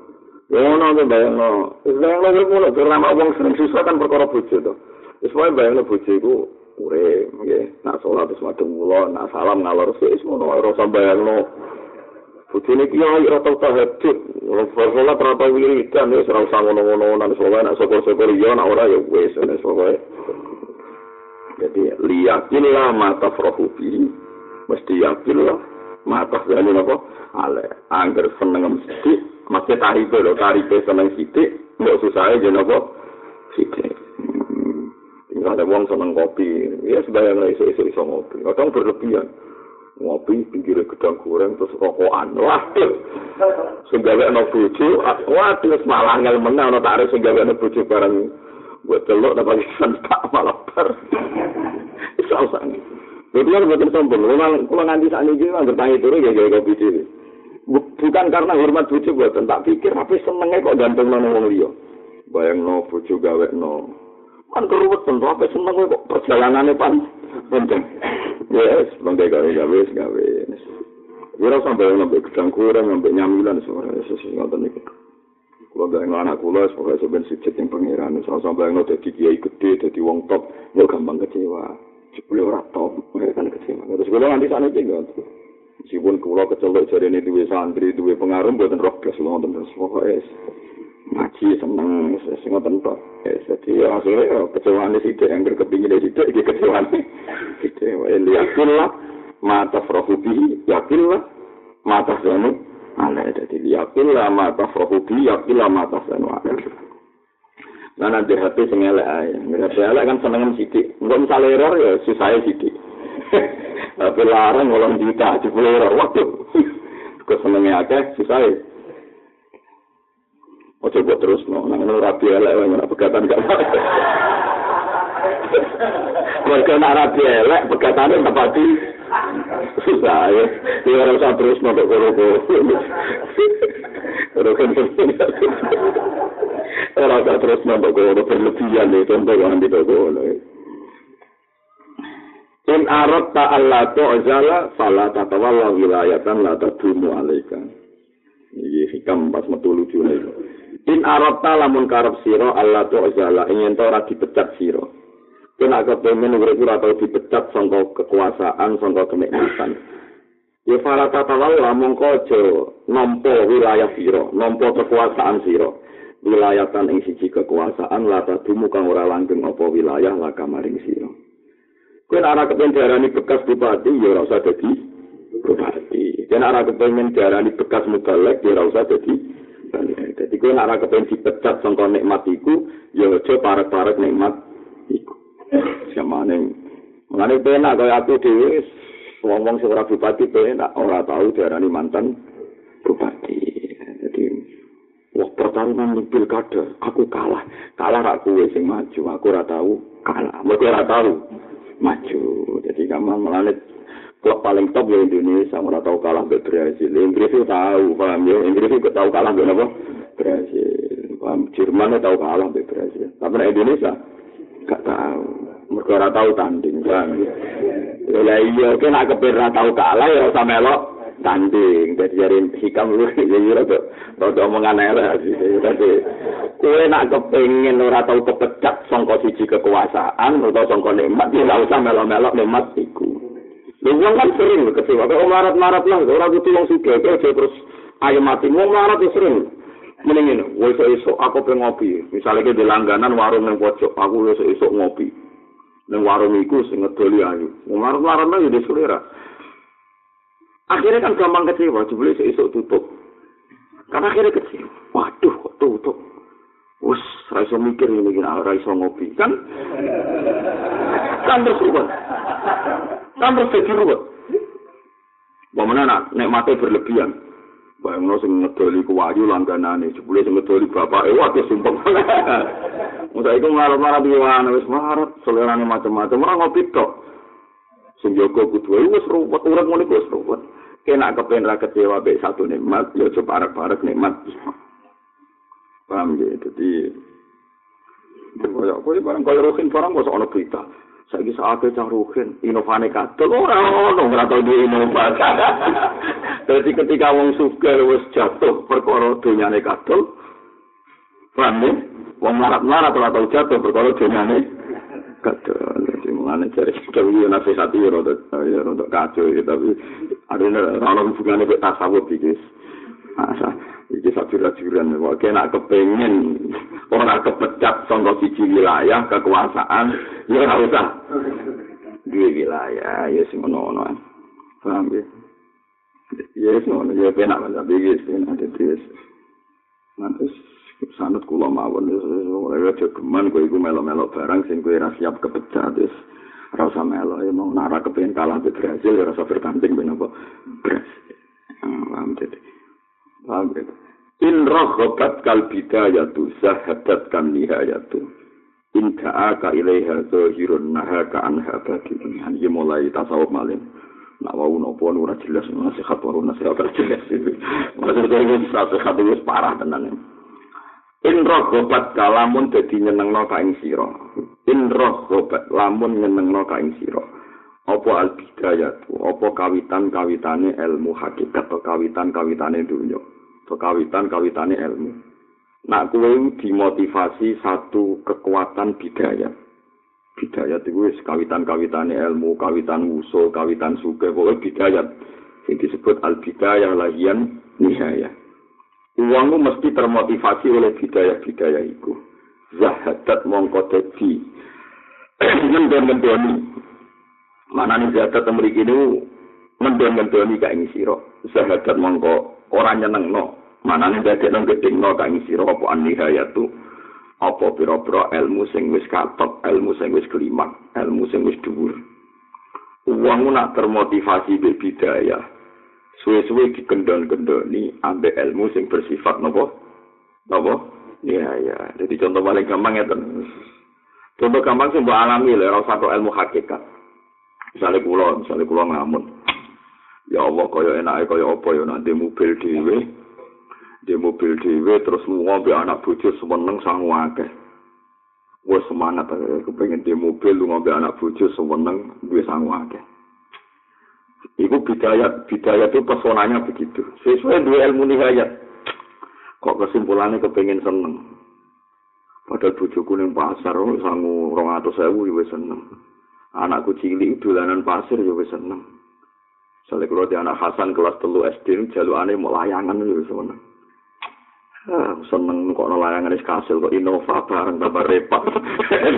Ono to bayang no, wis bayang no kok ngono, ora wong sering susah kan perkara bojo to. Wis wae bayang no bojo iku ure nggih nak salat wis madhep kula nak salam ngalor sik wis ngono ora usah bayangno. Bojone ki ayo ora tau tahajud ora salat ora tau wiridan wis ora usah ngono-ngono nang salat nak syukur-syukur yo nak ora ya wis wis pokoke. Jadi liyakin lah mata frohubi mesti yakin lah mata jadi apa ale angger seneng mesti mesti tarife lho tarife seneng sithik mbok susah aja napa sithik ada wong seneng kopi, ya sebayang lah isu-isu iso ngopi. Kadang berlebihan. Ngopi pinggir gedang goreng terus rokokan. Waduh. Senggawe no bojo, waduh malah ngel menang no tarik senggawe no bojo bareng buat telur dan pakisan [laughs] tak malah ber. Iso sang. Kan betul sombong. Kalau kalau nanti saat ini juga bertanya turun ya kopi sini. Bukan karena hormat bojo buatan, tak pikir tapi senengnya kok gantung no wong liya. Bayang no bojo gawe no. kan keruwet tentu apa seneng kok perjalanannya pan penting yes bangga gawe gawe gawe Wira sampai ngambil gedang kurang, ngambil nyamilan, semuanya sesuatu ngotot nih. Kalau gak anak kula, sebagai sebenarnya sujud yang pengiran, sama sampai nggak jadi kiai gede, jadi wong top, ya gampang kecewa. Top, mereka kan kecewa. Terus kula nanti sana juga. Meskipun kula kecelok jadi ini dua santri, dua pengaruh, buatan roh gas, ngotot terus pokoknya. ngaji seneng sing ngoten tok jadi akhirnya kecewaan di situ yang berkepingin di situ dia kecewaan gitu yakin lah mata frohubi yakin lah mata senu ala jadi yakin lah mata frohubi yakin lah mata ala Nah nanti hati sing elek ae. Ngerti elek kan seneng sithik. Engko misale error ya susah sithik. [laughs] Tapi larang ngolong juta jebule error. Waduh. Kok senenge akeh susah Ojo buat terus no, nang ngono rapi elek wae ora pegatan gak. Mereka nak rapi elek pegatane tepati susah ya. Dia ora usah terus no kok karo [laughs] kok. Ora usah terus karo berlebihan nih contoh yang di toko In arad ta Allah tu'zala fala tatawalla wilayatan la tadumu alaika. Iki hikam pas metu lucu nih. In arata lamun karep sira Allah ta'ala ingin to ora dipecat sira. Kena kepengen urip ora tau dipecat sangka kekuasaan, sangka kenikmatan. Ya fala tatawal lamun aja nampa wilayah sira, nampa kekuasaan sira. Wilayatan ing siji kekuasaan lata dumu kang ora langgeng apa wilayah lah kamaring sira. Kowe ora kepen diarani bekas bupati ya ora usah dadi bupati. Yen ora kepen diarani bekas mubalek ya ora usah dadi Jadi kau nak kepengen dipecat sangka nikmat iku, ya aja parek-parek nikmat iku. Siapa neng? Mengenai pena kau aku dewi, ngomong seorang bupati pena orang tahu diarani mantan bupati. Jadi Wah, pertarungan ning pilkada, aku kalah. Kalah rak kowe sing maju, aku ora tahu kalah. Mergo ora tahu maju. Jadi kamu melalit klub paling top di Indonesia, ora tahu kalah ke Brazil. Inggris itu tahu, paham ya? Inggris itu tahu kalah ke apa? Brazil. Paham? Jerman itu tahu kalah ke Brazil. Tapi Indonesia gak tahu. Mergo ora tahu tanding, paham ya? Ya iya, kena kepir tahu kalah ya ora melok tanding dadi jare hikam lu ya [laughs] ya rada rada omongan [laughs] kowe nak kepengin ora tau kepecat sangka siji kekuasaan utawa sangka nikmat ya ora usah melok-melok nikmat iku. Lho wong kan sering kecewa. Kok marat-marat lah ora kudu wong sugih terus ayo mati. Wong marat ya sering. Mendingin wis esuk aku pengen ngopi. Misalnya ke langganan warung yang pojok aku wis esuk ngopi. Ning warung iku sing ngedoli ayu. Wong marat-marat lah ya disulira Akhirnya kan gampang kecewa, jebule esok tutup. Karena akhirnya kecewa. Waduh, kok tutup. Wes, raiso mikir ini gini, raiso ngopi. Kan? Kan ruwet. Kan jadi ruwet. Bagaimana nak, nek berlebihan. Bayang sing ngedoli ku wayu langganane. Jebule sing ngedoli bapak, eh waduh sumpah. Masa itu ngarep-ngarep gimana, wes marah. Selerane macam-macam, orang ngopi tok. Sing jaga kudu wae wis ruwet. Urip ngene wis ruwet. Kena kepen ra kecewa be satu nikmat ya coba parek-parek nikmat. Paham ya jadi kaya kowe barang kaya rohin barang kok ana berita. Saiki saate cah rohin inovane kadol. Ora ono ora tau di inovasi [laughs] dadi ketika wong suka wis jatuh perkara dunyane kadol. Paham ya wong larat-larat ora tau jatuh perkara dunyane kadol dewe yo nasihati yo rada yo rada kacau ya tapi ada ana hubungane kok tasawuf iki asa iki sajur-sajuran kok kena kepengen ora kepecat sangka siji wilayah kekuasaan ya ora usah dua wilayah ya sing ngono-ngono paham ya ya sing ngono ya penak tapi iki sing ada nanti sanut kula mawon wis ora aja geman kowe iku melo-melo barang sing kowe ra siap kepecat wis ora usah melo ya mau nara kepengin kalah be Brasil ora usah bertanding ben apa? Brasil paham dadi paham gitu in rohobat kal bidayatu sahadat kan nihayatu. In ka'aka ilaiha zohirun naha ka'anha bagi ini mulai tasawuf malim. Nak wau nopo ora jelas. Nasihat waru nasihat jelas itu maksudnya ini nasihat itu parah tenan In roh gobat kalamun dadi nyenengno ka ing sira. In roh gobat lamun nyenengno ka ing sira. Apa al bidayat, apa kawitan-kawitane ilmu hakikat atau kawitan-kawitane dunya. Atau kawitan-kawitane ilmu. Nak kuwe dimotivasi satu kekuatan bidayat. Bidayat itu wis kawitan-kawitane ilmu, kawitan usul, kawitan suke, pokoknya bidayat. Yang disebut al bidayah lahian nihayah. Uangmu mesti termotivasi oleh bidaya-bidaya itu. Zahadat mongko dadi [clears throat] ngendon-ngendoni. Mana nih zahadat memiliki ini ngendon-ngendoni kayak ini siro. Zahadat mongko orang nyeneng no. Mana nih zahadat nang gedeng no kayak ini siro. Apa anihaya tuh. Apa pira-pira ilmu sing wis katok, ilmu sing wis kelima, ilmu sing wis dhuwur. Uangmu nak termotivasi be bidaya. Suwe-suwe dikendon-kendoni ambek ilmu sing bersifat nopo? Nopo? Iya iya jadi contoh paling gampang ya contoh gampang sih mbak alami lah satu ilmu hakikat. Misalnya kulo misalnya kulo ngamun ya Allah kaya enak kaya apa ya? Nanti mobil dewe di mobil dewe terus ngombe anak bojo semeneng sangu akeh. Wah semangat, kepengen di mobil lu ngombe anak bojo semeneng duwe sangu akeh. Iku bidayat, bidayat itu pesonanya begitu. Sesuai dua ilmu nihayat. Kok kesimpulannya kepengen seneng. Padahal bujuku ning pasar, oh, sangu rong atau ya seneng. Anakku cilik dolanan pasir, ya seneng. Soalnya kalau di anak Hasan kelas telu SD, jalur aneh mau layangan, ya seneng. Ah, seneng kok no layangan is kasil kok Innova bareng tambah repot.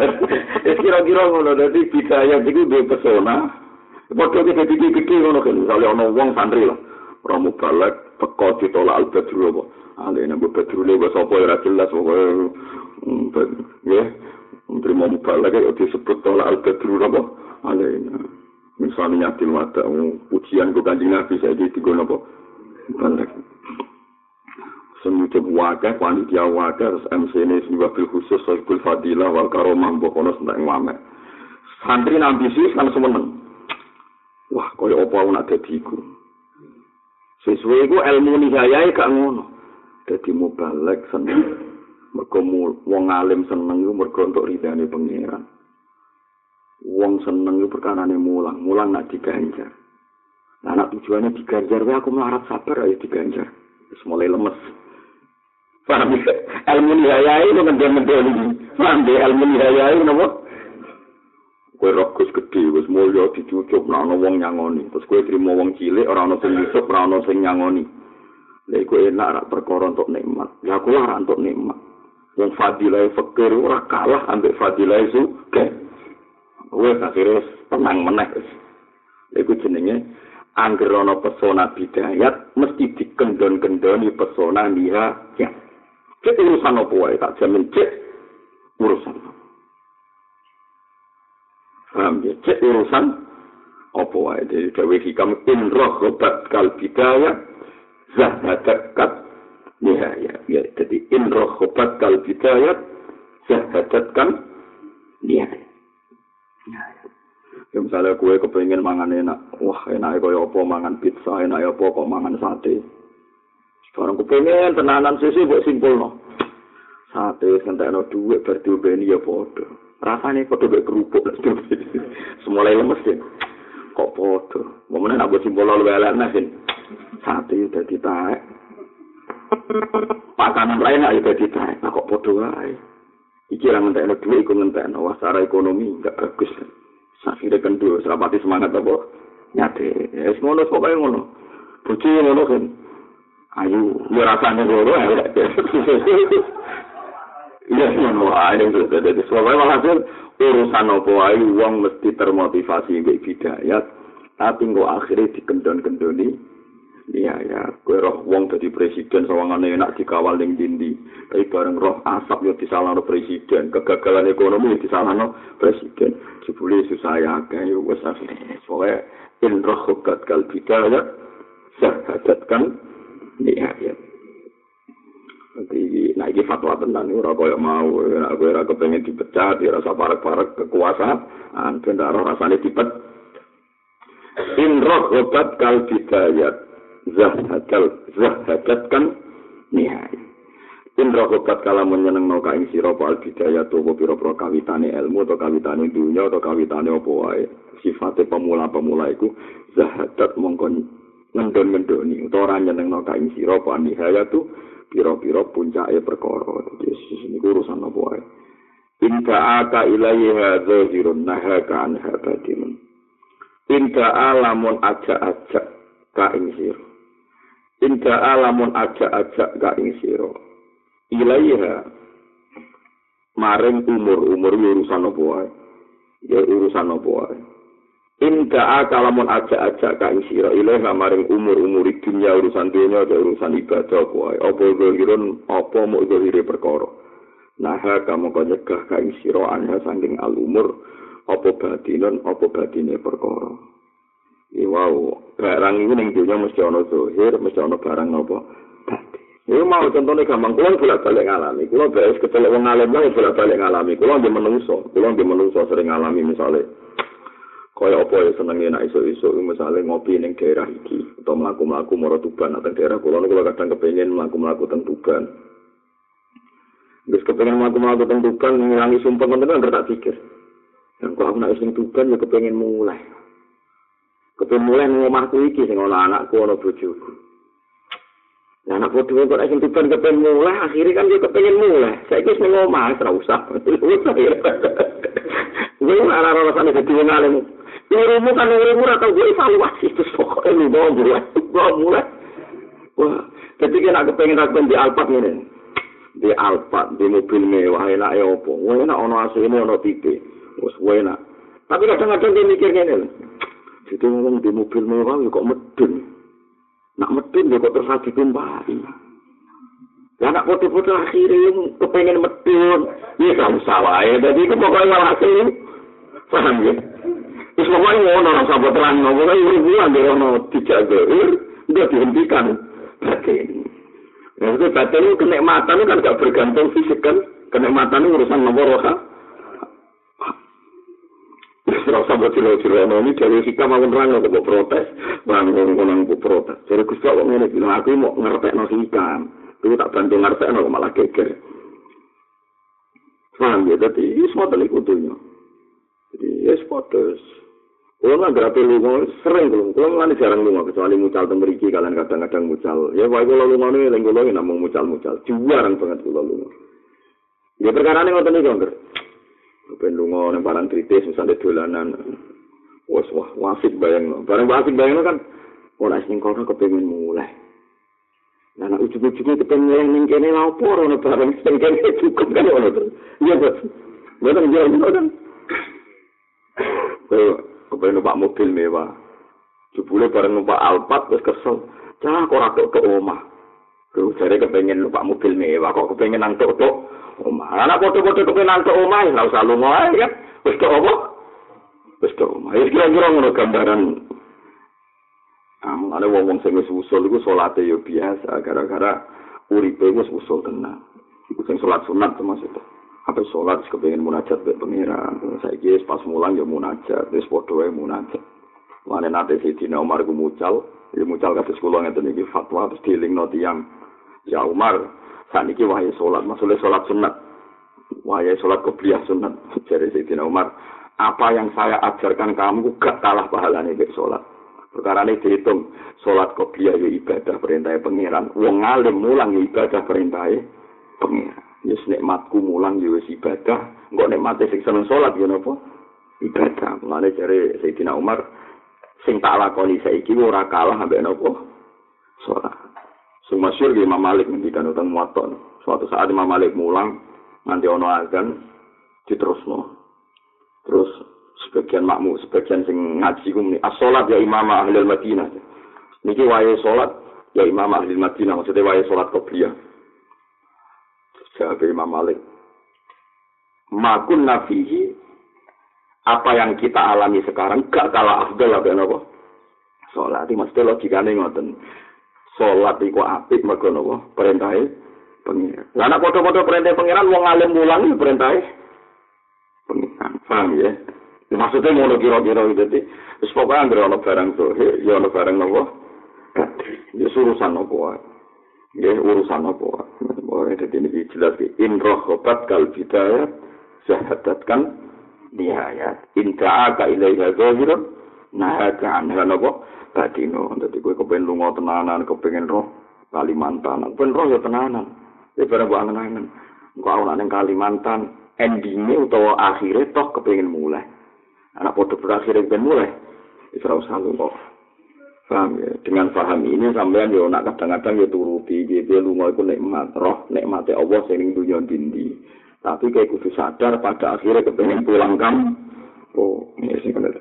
[laughs] Kira-kira ngono dadi bidaya iku duwe pesona. Padha iki dadi gede ngono kan, misale ana wong santri lah. Ora mubalek teko ditolak al-badru apa. Ale nek mbok badru le wis apa ora jelas kok. Ya. Menteri mau ya disebut tolak al-badru apa. Ale misalnya nyatil mata ujian ke kanjeng Nabi saya di tiga apa. Mubalek. sing nyucup wakeh panitia terus MC ini wabil khusus sohibul fadilah wal karomah mbok kono sentak ngamek santri ambisius kan semeneng wah kaya apa aku nak dadi iku sesuai iku ilmu nihayae gak ngono. Dadi mubalek seneng. Mergo wong alim seneng iku mergo untuk ridane pangeran. Wong seneng iku perkarane mulang. Mulang nak diganjar. Nah, anak tujuannya diganjar aku melarat sabar ayo diganjar. Wis mulai lemes. Paham? Ya? Ilmu nihayai itu ngendang-ngendang ini. Paham? Ya? Ilmu nihayai itu apa? Kue rokus gede, wis mulya dicucup, nah ana wong nyangoni. Terus kue terima wong cilik, ora ana sing nyucup, ora ana sing nyangoni. Lha iku enak rak perkara untuk nikmat. Ya aku ora untuk nikmat. Yang fadilah fakir ora kalah ambek fadilah suke. Kue akhirnya tenang meneh. Lha iku jenenge angger ana pesona bidayat mesti dikendon-kendoni pesona niha ya. Cek urusan apa wae tak jamin cek urusan. Paham ya? Cek urusan apa wae dari dewe hikam in rohobat kal bidaya zahadat nihaya. Ya, jadi in rohobat kal bidaya zahadat kan nihaya. Ya, misalnya kue kepengen mangan enak, wah enak kaya apa mangan pizza, enak apa kok mangan sate. Sekarang kepengen tenanan susu buat simpul no. Sate sentak no duit berdiubeni ya podo. Rasanya podo buat kerupuk lah [laughs] Semulai lemes ya. Kok podo. Momennya nak buat simpul lo elek nasin. Sate udah ditarik. Pakanan lain nak udah ditarik. Nah kok podo aja. Iki lah ngentek no duit, iku ngentek secara ekonomi gak bagus. Sakire kendul, serapati semangat apa. Nyate. Ya, ngono, pokoknya ngono. Buci ngono kan. ayu ya rasane loro [laughs] ya ngono ae itu dadi soalnya walhasil urusan apa ae wong mesti termotivasi mbek bidayat tapi kok akhirnya dikendon-kendoni iya ya kowe roh wong dadi presiden sawangane enak dikawal ning dindi tapi bareng roh asap yo disalahno presiden. Kegagalan ekonomi disalahno presiden. Jebule susah ya kae wis akhirnya. Soalnya in roh hukat kal bidayat sahadat kan Iya, Nanti, nah ini fatwa tentang ini, kaya mau, nah, gue rasa pengen dipecat, ya rasa parek-parek kekuasaan, ben roh rasanya dipet. In roh obat kal bidayat, zahadal, zahadat kan nihai. In roh obat kala menyeneng no kain siro pal bidayat, tuh piro-piro kawitane ilmu, atau kawitane dunia, atau kawitane apa wae. Sifatnya pemula-pemula itu, zahadat mongkon ngendon-ngendoni utawa ora nyenengno kaing sira apa nihaya tu pira-pira puncake perkara dadi niku urusan apa wae Inka aka ilaihi hadza zirun nahaka an habadin. Inka alamun aja-aja ka ing sira. Inka alamun aja-aja ka ing sira. Ilaiha maring umur-umur urusan apa wae. Ya urusan apa wae. Inda akalamun aja-aja ka isira ilaih maring umur-umur dunia urusan dunia ada urusan ibadah kuai apa zahirun apa mau zahire perkara? Nah kamu kau nyegah ka isira anha saking alumur. Apa batinan apa batine perkara? Iki wow barang iki ning dunia mesti ana zahir mesti ana barang apa? Ini mau contohnya gampang, kulo bolak balik ngalami, kulo beres kecelok wong alim lah bolak balik ngalami, kulo di menungso, kulo di menungso sering ngalami misalnya, kaya apa ya seneng enak iso-iso misalnya ngopi ning daerah iki atau mlaku-mlaku mara tuban. Atau daerah kula niku kadang kepengin mlaku-mlaku teng tuban. Wis kepengin mlaku-mlaku teng tuban ngilangi sumpah ngoten kan tak pikir. Dan kok aku nek sing tuban ya kepengin mulai. Kepengin mulai ning omahku iki sing ana anakku ana bojoku. Ya anak bodoh kok sing tuban kepengin mulai akhirnya kan dia kepengin mulai. Saiki wis ning omah ora usah. [laughs] Gue ora ora rasane dadi wong alim. Urimu kan urimu ora tau gue evaluasi terus pokoknya lu bawa mulai, bawa mulai. Wah, jadi kena kepengen aku di Alphard ini. Di Alphard, di mobil mewah, enak ya apa. Wah, enak ono AC ini, ono TV. Wah, wah enak. Tapi kadang-kadang dia mikir gini. Jadi ngomong di mobil mewah, kok medun. Nak medun, ya kok terus lagi kembali. Ya nak foto-foto akhirnya kepengen medun. Ya, kamu salah ya. Jadi itu pokoknya malah hasil. Paham ya? Wis pokoke ngono ora sampe terang ngono iki urip kuwi anggere ono dijaga. Udah dihentikan. Berarti Maksudnya batin itu kenikmatan kan gak bergantung fisik kan. Kenikmatan itu urusan nomor roha. Terus sampai cilo-cilo ini dari hikam aku nerang aku mau protes. Bang, aku mau protes. Jadi Gus kok ngene bilang aku mau ngertek no hikam. Aku tak bantu ngertek no malah geger. Paham ya, jadi ini semua telik kutunya. Jadi ya sepotus. Kalau nggak berapa lungo, sering belum. Kalau nggak jarang lungo, kecuali mucal temberiki kalian kadang-kadang mucal. Ya, wah kalau lungo ini, lenggo lungo namun mucal-mucal. Jarang banget kalau lungo. Ya perkara ini nggak tahu nih, Ben lunga ning barang kritis misalnya dolanan. Wes wah wasik bayang Barang wasik bayang kan ora sing kono kepengin mulai. Nah, nak ujug-ujugnya kepengen ning kene lha opo ora barang sing kene cukup kan ono. Iya, Bos. Ya, bener kan. Kayak kepengen numpak mobil mewah. Jebule bareng numpak Alphard wis kesel. Cah kok ora ke omah. Terus jare kepengen numpak mobil mewah kok kepengen nang tok omah. Ana foto-foto kok nang tok omah, ora usah lunga ae kan. Wis tok apa? Wis tok omah. Ya kira-kira ngono gambaran. Ah, ana wong-wong sing wis usul iku salate yo biasa gara-gara uripe wis usul tenan. Iku sing salat sunat termasuk. Apa salat kepengin munajat be pangeran. Saiki pas mulang yo munajat, padha wae munajat. Mane nate Sayyidina Umar ku mucal, ya mucal kados kula ngeten iki fatwa terus dielingno tiyang. Ya Umar, saat ini wahai sholat, maksudnya sholat sunat. Wahai sholat kebliah sunat. Jadi Sayyidina Umar, apa yang saya ajarkan kamu gak kalah pahalanya ke sholat. Perkara ini dihitung, sholat kebliah ya ibadah perintah pengiran. Wong ngalim mulang ya ibadah perintah pengiran. Ya nikmatku mulang ya ibadah. Enggak nikmati sing seneng sholat ya nopo ibadah. Mulane jare Sayyidina Umar sing tak lakoni saiki ora kalah ambek nopo sholat. Sing masyhur Imam Malik ngendikan utang muwatta. Suatu saat Imam Malik mulang nganti ono azan diterusno. Terus sebagian makmu, sebagian sing ngaji ku muni as-salat ya Imam Ahli Madinah. Niki wae salat ya Imam Ahli Madinah maksudnya wae salat qobliyah. Jawab Imam Malik. Makun nafihi apa yang kita alami sekarang gak kalah afdal apa napa? Salat iki mesti logikane ngoten. salat iku apik mergo napa perintahe pengiran. Lah nek padha-padha perintah pengiran wong alim mulang iki perintahe pengiran. Paham ya? Maksudnya ngono kira-kira itu dadi wis pokoke anggere ana barang to, ya ana barang napa? Ya urusan apa wae. Ya urusan apa. Wae dadi iki jelas iki in rohobat kal bidayah syahadatkan nihayat. Inta ka ilaiha zahirun nah kan napa? batino dadi kowe kepen lunga tenanan kepengen roh Kalimantan. Kepen roh ya tenanan. Ya barang buat angen-angen. Engko ana ning Kalimantan endingnya utawa akhirnya toh kepengen mulai. Anak foto berakhir kepengen mulai. Itu harus selalu kok paham ya? Dengan paham ini sampean yo nak kadang-kadang yo turuti gitu lunga iku nikmat roh nikmate Allah sing dunya dindi. Tapi kayak kudu sadar pada akhirnya kepengen pulang kan? Oh ini sing kena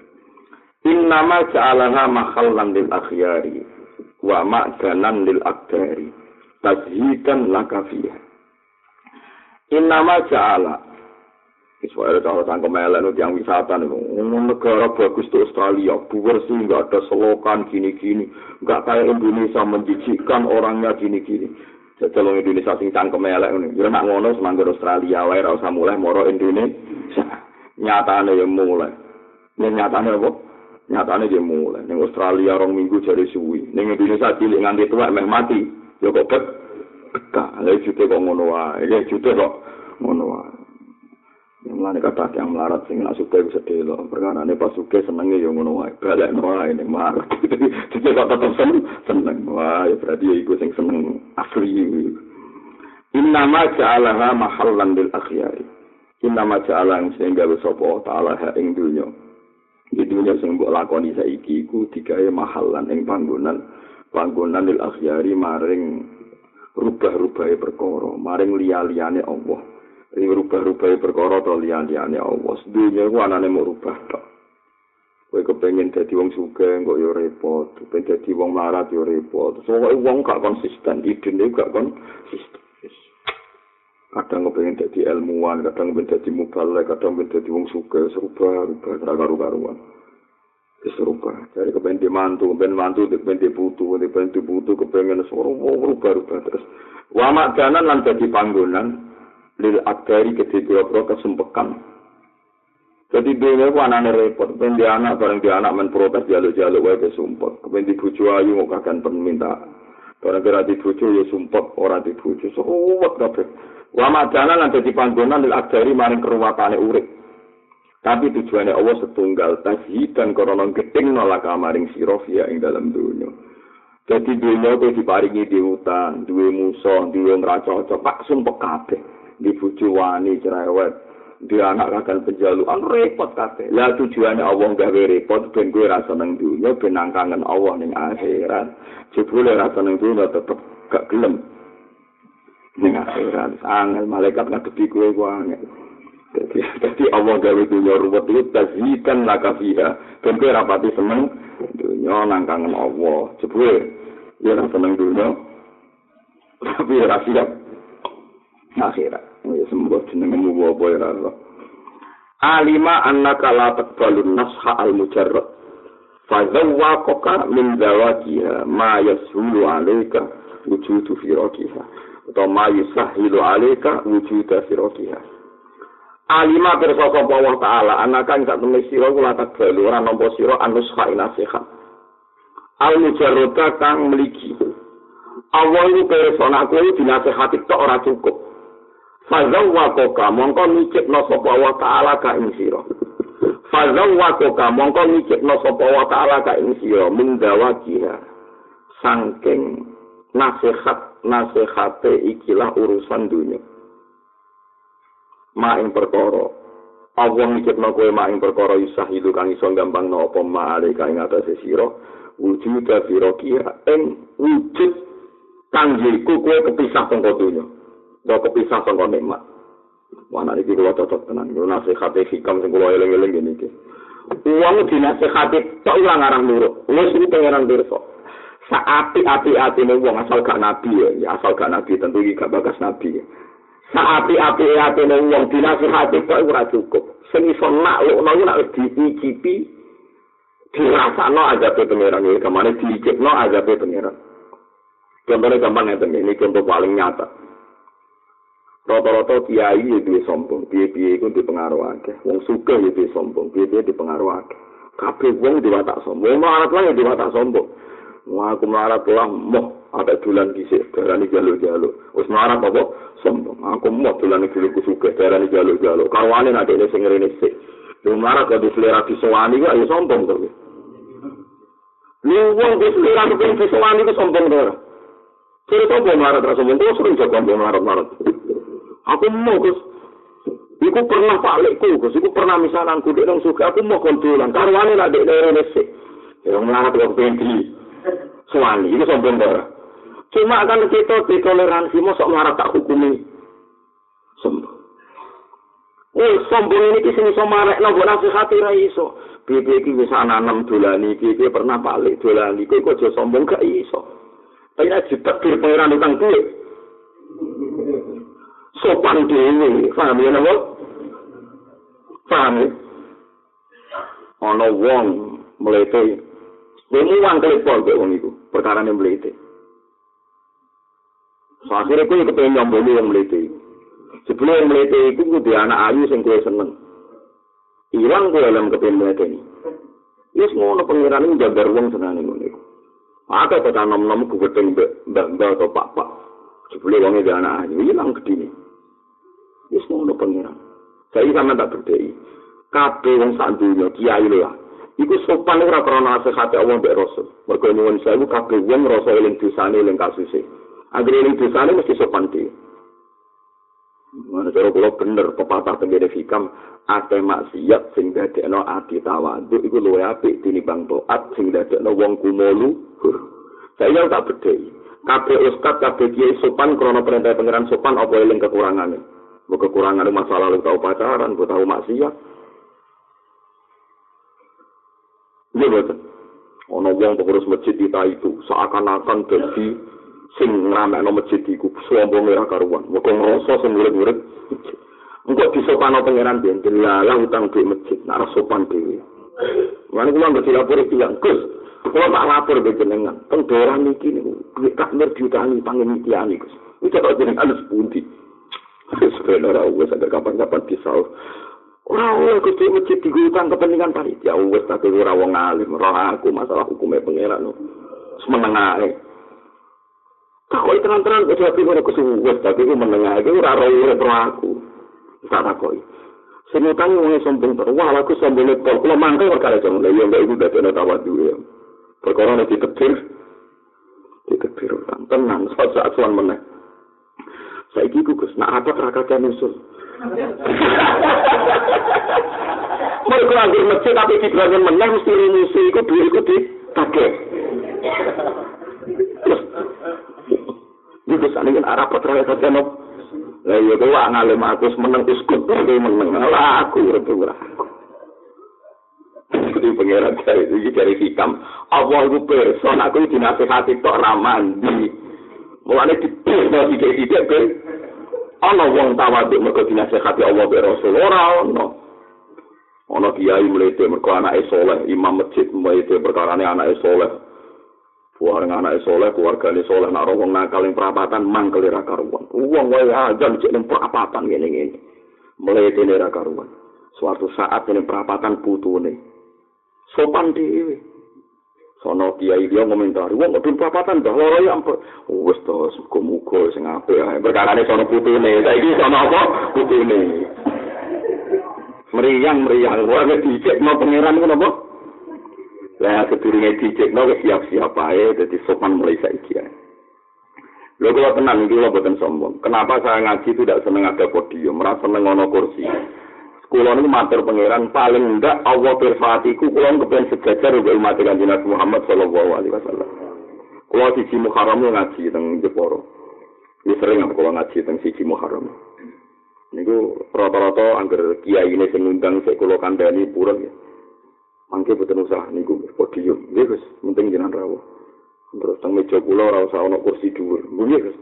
Innama ja'alaha makhallan lil akhyari wa ma'danan lil akdari tazhidan laka fiha. Innama ja'ala Iswara kalau tangkem elek itu yang wisata negara bagus tuh Australia, bersih, nggak ada selokan gini-gini, nggak kayak Indonesia menjijikkan orangnya gini-gini. Jadi Indonesia sing cangkem elek ini, ya nak ngono semanggur Australia, wae usah mulai moro Indonesia, nyatane yang mulai, nyatane apa? nyatane dia mulai. Ning Australia rong minggu jari suwi. Ning Indonesia cilik nganti tua meh mati. Ya kok bet betah lha jute kok ngono wae. Ya jute kok ngono wae yang mana kata yang melarat sing nak suka bisa delo perkara ini pas suka senengnya yang ngono wae. Balik wae ini marah [laughs] jadi kok tetap seneng seneng. Ya berarti ya ikut sing seneng asli inna ma ja'alaha mahallan lil akhyari. Inna ma ja'ala sehingga besopo ta'ala ing dunya. Di dunia sing mbok lakoni saiki iku digawe mahalan ing panggonan panggonan lil akhyari maring rubah-rubahe perkara maring liya-liyane Allah ing rubah-rubahe perkara to liya-liyane Allah. Dunia iku anane mau rubah tok kowe kepengin dadi wong sugih kok yo repot. Kepengin dadi wong larat yo repot. Soalnya wong gak konsisten idene gak konsisten. Kadang kepengen jadi ilmuwan, kadang kepengen jadi mubalek, kadang kepengen jadi wong suka, serupa, rupa, karu karuan. Serupa, jadi kepengen di mantu, kepengen mantu, kepengen di putu, kepengen di putu, kepengen suara, wong rubah rubah terus. Wa makanan lan dadi panggonan lil adari kedhe pira kesumpekan. Jadi dhewe ku anane repot, ben dia anak bareng dia anak men protes jaluk-jaluk wae kesumpet. Kepen dibujo ayu kok kagan permintaan. Barang kira dibujo ya sumpet ora dibujo. Suwet kabeh. Wa madana lan dadi panggonan lil adari maring keruwatane urip. Tapi tujuannya Allah setunggal dan korona gedeng nolak maring sirofia ing dalam dunia. Jadi dunia itu diparingi di hutan, duwe musuh, duwe ngeracocok, pak sumpah kabeh. Di buju wani cerewet, di anak kakak penjaluan repot kabeh. Lah tujuannya Allah gawe repot, ben gue rasa neng dunia, ben kangen Allah ning akhirat. Jebule rasa neng dunia tetep gak gelem. Ning akhirat, angel malaikat ngadepi gue gue angel. Jadi, jadi Allah gawe dunia ruwet itu tazikan laka fiha. Dan kue rapati seneng dunia nangkangen Allah. Jebule, ya nak seneng dunia. Tapi ya siap. Akhirat. Ya sembuh jenengmu apa ya Allah. Alima annaka la taqbalun nasha al mujarrad. Fazawwaqaka min zawajiha ma yashulu alayka wujudu firaqiha. Atau ma yusahilu alayka wujudu firaqiha. alima pirsa sapa Allah taala anak kang sak temne sira kula tak galu ora nampa sira anus fa nasihat al mujarrada kang mligi Allah nek kuwi dinasehati tok ora cukup fazawwa koka mongko mikirno sapa Allah taala ka ing sira. Fazawwa koka mongko mikirno sapa Allah taala ka ing sira minggawa jiha sangking nasihat nasihate ikilah urusan dunia. Ma ing perkara Allah ngicipno kowe ma ing perkara isah itu kang iso gampang no apa ma ale kang atase sira. Wujud sira kira ing wujud kang yiku kowe kepisah saka donya kok kepisah saka nikmat Wana iki kula cocok tenan, kula nasihate hikam sing kula eling-eling iki. Wong dinasihati tok ora ngarah nurut. Wis iki pangeran pirsa. Saapi-api atine wong asal gak nabi ya, asal gak nabi tentu iki gak bagas nabi ya. Saapi-api ati nang wong dinasihati kok ora cukup. Sing iso naklukno iku nek diicipi dirasakno ajabe pangeran iki kemana diicipno ajabe pangeran. Contohnya gampang ngeten ini contoh paling nyata. Rata-rata kiai ya duwe sombong, piye-piye iku di pengaruh akeh. Wong sugih ya duwe sombong, piye-piye di pengaruh akeh. Kabeh wong diwatak sombong, wong arat lan ya diwatak sombong. Wong aku melarat lah moh ada dolan dhisik darani jaluk-jaluk. Wis marah apa? Sombong. Aku mau dolan iki lugu suke darani jaluk-jaluk. Karwane nek dene sing ngene sik. Lu marah kok diselera disowani kok ya sombong to. Lu wong diselera kok disowani kok sombong to. Kira sombong marah terus sombong terus sering jago marah-marah. Aku mau Gus. Iku pernah palikku, Gus. Iku pernah misalan kudu nang suke aku mau kontulan. Karwane nek dene sik. Ya marah kok pengen Suwani, ini sombong darah. Cuma kan kita ditoleransi, mosok marah tak hukumi. Sombong. Oh, sombong ini kisah iso marek, nopo nasihati ra iso. Bibi iki wis ananam dolani, bibi pernah balik dolani, kowe kok aja sombong gak iso. Tapi nek ditekir pangeran utang duit. Sopan dhewe, paham ya nopo? Paham? Ana wong mlete. Dene wong klepol kok wong iku, perkara ne mlete. Akhirnya kue kepengen nyomboli yang meliti. Sebelum meliti itu kudu anak ayu sing kue seneng. Ilang kue dalam kepengen meliti ini. Ini semua pengiran ini jaga ruang senang ini. Ada kata nom-nom ketemu mbak-mbak atau pak-pak. Sebelum wongnya di anak ayu, hilang ke Ini semua pengiran. Saya sama tak berdei. Kabe wong sak dunia, kiai lah. Iku sopan ora krana nasihate Allah mbek Rasul. Mergo nyuwun sewu kabeh wong rasa eling dosane eling kasuse. Agar ini dosanya mesti sopan di. Mana cara kalau bener pepatah tenggiri hikam ate maksiat sing dadekno ati tawadhu iku luwe apik tinimbang taat sing dadekno wong kumolu. Saya tak bedhei. Kabeh ustaz kabeh kiai sopan krana perintah pangeran sopan apa eling kekurangane. Mbok kekurangane masalah lu tau pacaran, mbok tau maksiat. Iya betul. Ono wong pengurus masjid kita itu seakan-akan jadi sing ngramekno masjid iku sombong ora karuan. Muga ngrasa sing murid-murid. Engko disopano pangeran ben dilalah utang duit masjid nek sopan dhewe. Mane kula ngerti lapor iki yang Gus. Kula tak lapor ke jenengan. Teng daerah niki niku duit tak mir diutangi pangen iki Gus. Itu kok jenengan sepundi. Sebenarnya wes agar kapan-kapan bisa. Ora oleh Gusti masjid digutang kepentingan panitia wes tapi ora wong alim, ora aku masalah hukumnya pangeran. Semeneng ae. Takoi tenan-tenan kok tapi ora kesuwes tapi ku meneng ae ora ora urip aku. Tak takoi. Sing utang wong sombong terus, wah aku sombong kok kula mangkel perkara jeng lha yo iku dadi ana tawat duwe. Perkara nek ditepir ditepir utang tenan saat suan meneh. Saiki ku Gus nak apa rakakan usul. [laughs] Mereka anggur masjid tapi di belakang menang mesti musuh itu duit itu dipakai. Terus, itu sana kan arah putra ya saja no. Lah iya kau ngalim aku menang uskut tapi menang lah aku itu aku. Jadi pangeran dari itu dari hikam. Allah itu person aku dinasehati tok ramandi. Mulane dipilih tidak tidak ana wong tawaduk mergo dinasehati Allah be Rasul ora ana ana kiai mlete mergo anake saleh imam masjid mlete perkarane anake saleh Buang anak soleh, keluarganya soleh, nak wong nakal yang perapatan, mangkel ira karuan. Uang wae aja cek yang perapatan gini gini. Melete ira karuan. Suatu saat ini perapatan putu nih. Sopan dewi. Sono kiai dia komentar wong kudu papatan dah loro ya ampun wis to muga-muga sing apik ae. Perkarane sono putune. Saiki sono apa? Putune. Meriang meriang. Wae dicek mau pangeran ngono apa? Lah keturunan dicek no siap-siap ae dadi sopan mulai saiki ae. Lho kalau tenang, ini kalau bukan sombong. Kenapa saya ngaji tidak seneng ada podium, merasa seneng ono kursi. Kulo niku matur pangeran paling ndak Allah berfatiku kulo kepen sejajar uga umat kanjeng Nabi Muhammad sallallahu alaihi wasallam. Kulo siji Muharram ngaji teng Jeporo. Ini sering aku kulo ngaji teng siji Muharram. Niku rata-rata angger kiai ini sing ngundang sik kulo kandhani purun ya. Mangke boten usah niku podium. Nggih Gus, penting jenengan rawuh. Terus teng meja kula ora usah ana kursi dhuwur. Nggih Gus.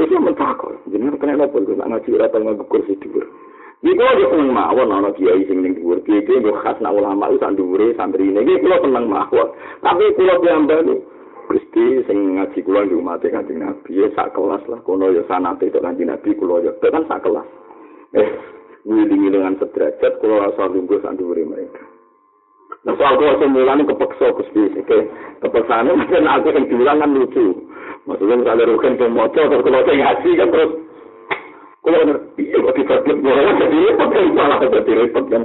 Saya mentakut, jenengan kena nopo, ngaji ora tau kursi dhuwur. Iku aja seneng mawon ana kiai sing ning dhuwur kiai iki yo khas nak ulama iku sak dhuwure santri ini iki kula seneng mawon. Tapi kula piambane Gusti sing ngaji kula di umat kanjeng Nabi ya sak kelas lah kono ya sanate tok kanjeng Nabi kula ya kan sak kelas. Eh ngilingi dengan sederajat kula rasa lungguh sak dhuwure mereka. Nah soal kula semulane kepeksa Gusti oke kepeksane mungkin aku sing diulang kan lucu. Maksudnya misalnya rukun pemoco terus kalau saya ngaji kan terus Kalau ngerti, ya kok dibagi orang jadi repot kan, malah jadi repot kan.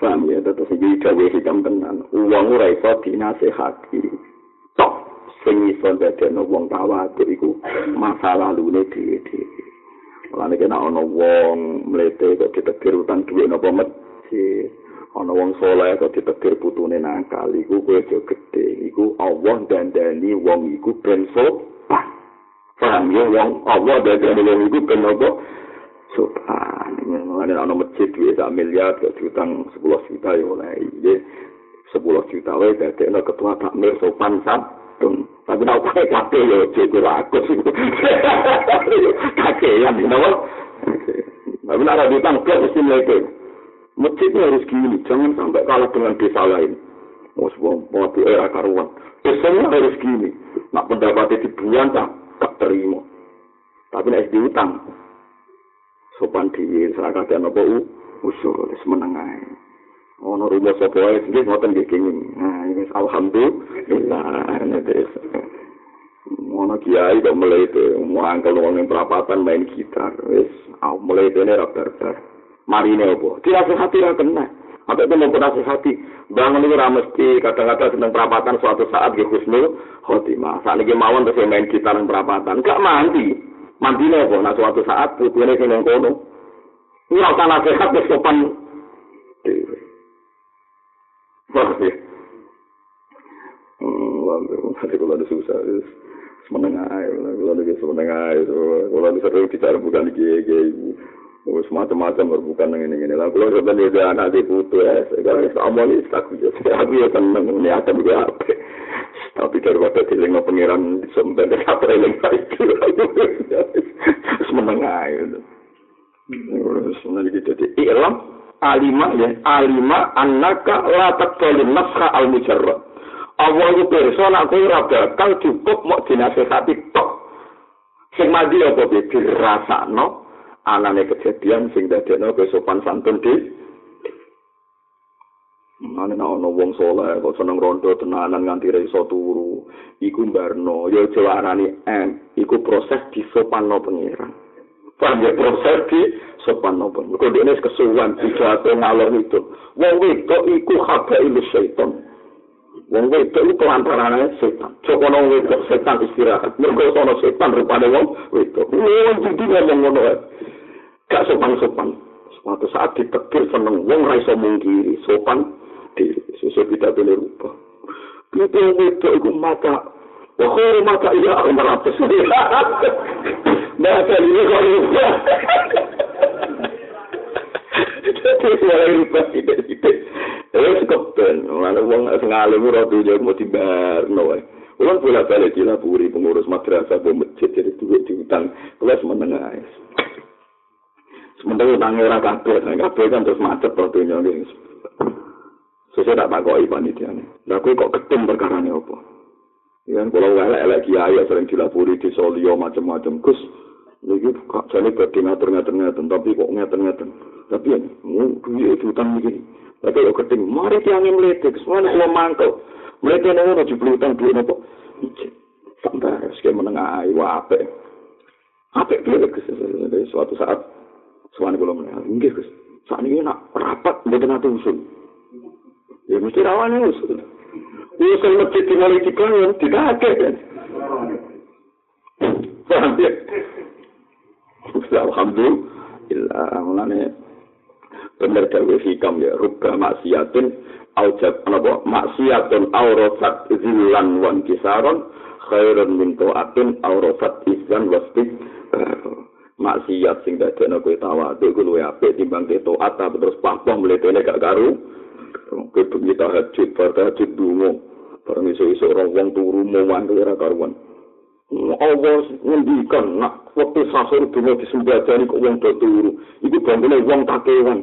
Paham ya, tetap segi gawe hitam tenan. Uang ora iso dinasehati. Tok, sing iso dadekno wong tawaduk iku masa lalune dhewe-dhewe. Mulane kena ana wong mlete kok ditegir utang dhuwit napa masjid. Ana wong saleh kok ditegir putune nakal iku kowe aja gedhe. Iku Allah dandani wong iku ben sopan. Paham ya wong Allah dadi wong iku ben apa sopan ngene ana masjid duwe sak miliar kok diutang 10 juta ya oleh iki 10 juta wae dadi ana ketua takmir sopan santun tapi nek pakai kabeh ya cukup rakus kakek ya napa tapi nek ada utang kok mesti mlete masjid harus gini jangan sampai kalah dengan desa lain Mus wong mati era karuan. Pesannya harus gini. Nak pendapatnya dibuang tak tak terima. Tapi nek diutang sopan seragam dan apa u usul semeneng ae. Ono rumah sapa wae sing ngoten nggih kenging. Nah, ini alhamdulillah nek Ono kiai kok melete, mau angkel perapatan main gitar, wis aku melete ne ra barbar. Marine opo? Dirasihati ra kena. Sampai itu mau nasihati, bangun itu mesti kadang-kadang tentang perapatan suatu saat di husnul khotimah. Saat ini mawon terus main gitar dan perapatan, gak mandi. Mandi nih nah suatu saat putihnya sing nang kono. Ini rasa nasihat wis sopan. Wah, ya. Hmm, nanti kalau ada susah, semenengah air, kalau ada semenengah kalau ada seru bicara bukan di gigi, Wes macam-macam berbukan dengan ini. Lah kalau sebenarnya dia anak di putu ya, sekarang sama ini aku ya, aku ya seneng ini ada juga apa. Tapi daripada dilengok pangeran sempat ada apa yang itu, semenengah itu. Sebenarnya gitu jadi ilam alima ya alima anaka la taqbalun nafsa al mujarrad. Allah itu persona aku ora bakal cukup mau dinasehati tok. Sing mandi apa piye dirasakno anane kejadian sing dadekno sopan santun di Mane nek ana wong saleh kok seneng rondo tenanan nganti ra iso turu, iku mbarno ya aja arani em, iku proses disopanno pangeran. Paham ya proses di sopanno pangeran. Kok dene kesuwan dijatuh ngalor itu. Wong wedok iku haba ilmu setan. Wong wedok iku pelantarane setan. Coba nang wedok setan istirahat. Mergo sono setan rupane wong wedok. Wong jadi ngomong ngono Gak sopan-sopan. Suatu saat ditegur seneng wong ra iso mungkiri sopan diri. Sesuai tidak boleh rubah. Itu yang itu, itu mata. Wahai mata iya aku meratus. [laughs] Mata ini kok rubah. [laughs] Terus kepen. Lalu wong sengalim rotu jauh mau tibar. No, Ulang bolak balik di laburi pengurus madrasah bu masjid jadi duit di utang kelas menengah. Sementara utangnya orang kabel, kabel kan terus macet rotunya gitu. Sesuai tak panitia ini. Nah, kok ketum perkara ini apa? Ya, kalau elek-elek kiai sering dilapuri di solio macam-macam. Gus, ini kok jadi berarti ngatur-ngatur-ngatur. Tapi kok ngatur-ngatur. Tapi ya, duit itu utang begini. Tapi kok ketum. Mari tiang ini meletik. Semuanya kalau mangkel. Meletik ini ada jubel utang duit apa? Sampai harus kayak menengah. Wah, apa? Apa itu? Suatu saat. Semuanya kalau menengah. Enggak, Gus. Saat ini nak rapat. Bukan nanti usul. Ya mesti rawan usul. Usul masjid dimulai dibangun, tidak ada kan. Ya? Alhamdulillah, mulanya benar dawe hikam ya, rubah maksiatin, aujab, apa, maksiatun aurofat zilan wan kisaron, khairun min to'atin aurofat izan wasbik, maksiat sing dadekno kowe tawadhu kuwi luwih apik timbang toat terus pahpoh mletene gak karu Kowe bengi tahajud, bar tahajud dungo. Barang iso-iso orang wong turu mau mandi ora karuan. Allah ngendikan nak waktu sahur dungo disembadani kok wong do turu. Iku bangkune wong takewan.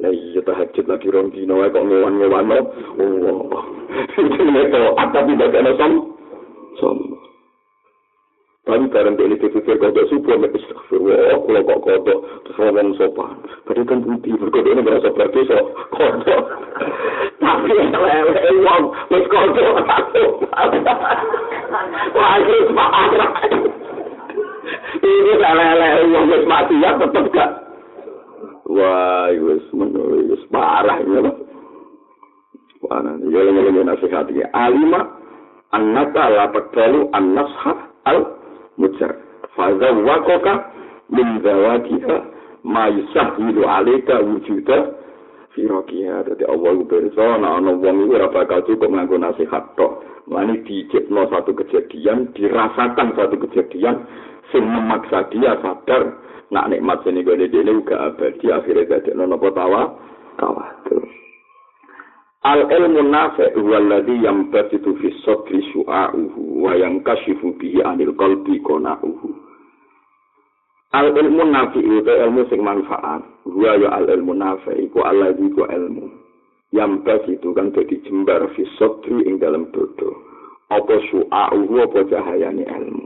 Lah iya tahajud lagi rong dino wae kok ngewan-ngewan no. Oh. [laughs] Itu nek tapi bagane som. Som. Tapi bareng dia itu pikir kodok subuh, mek istighfirullah, kalau kok kodok, ngomong sopan. Padahal kan putih, berkodok ini merasa berdosa, kodok. [laughs] Tapi lele wong, wis kodok, Wah, [laughs] ini parah. Ini lele wong, wis mati ya, tetep gak. Wah, wis menurut, wis parah. Ya, nanti, ya, ya, nasihat ya. Alima, annaka la taqbalu an-nashah al mujar. Faza wakoka min zawatiha ma yusahilu alika wujuda Allah itu berso, nah ana wong itu ora bakal cukup nganggo nasihat tok. Lani dijipno satu kejadian, dirasakan satu kejadian, sing memaksa dia sadar, nak nikmat sini gue ini juga abadi, akhirnya gak ada nopo tawa, tawa. Al ilmu nafi huwa alladhi yambasitu fi sadri su'a'uhu wa yankashifu bihi anil qalbi qana'uhu. Al ilmu nafi itu ilmu sing manfaat. Huwa ya al ilmu nafi iku alladhi ku ilmu. Yambasitu kan dadi jembar fi sadri ing dalam dodo. Apa su'a'uhu apa cahayane ilmu.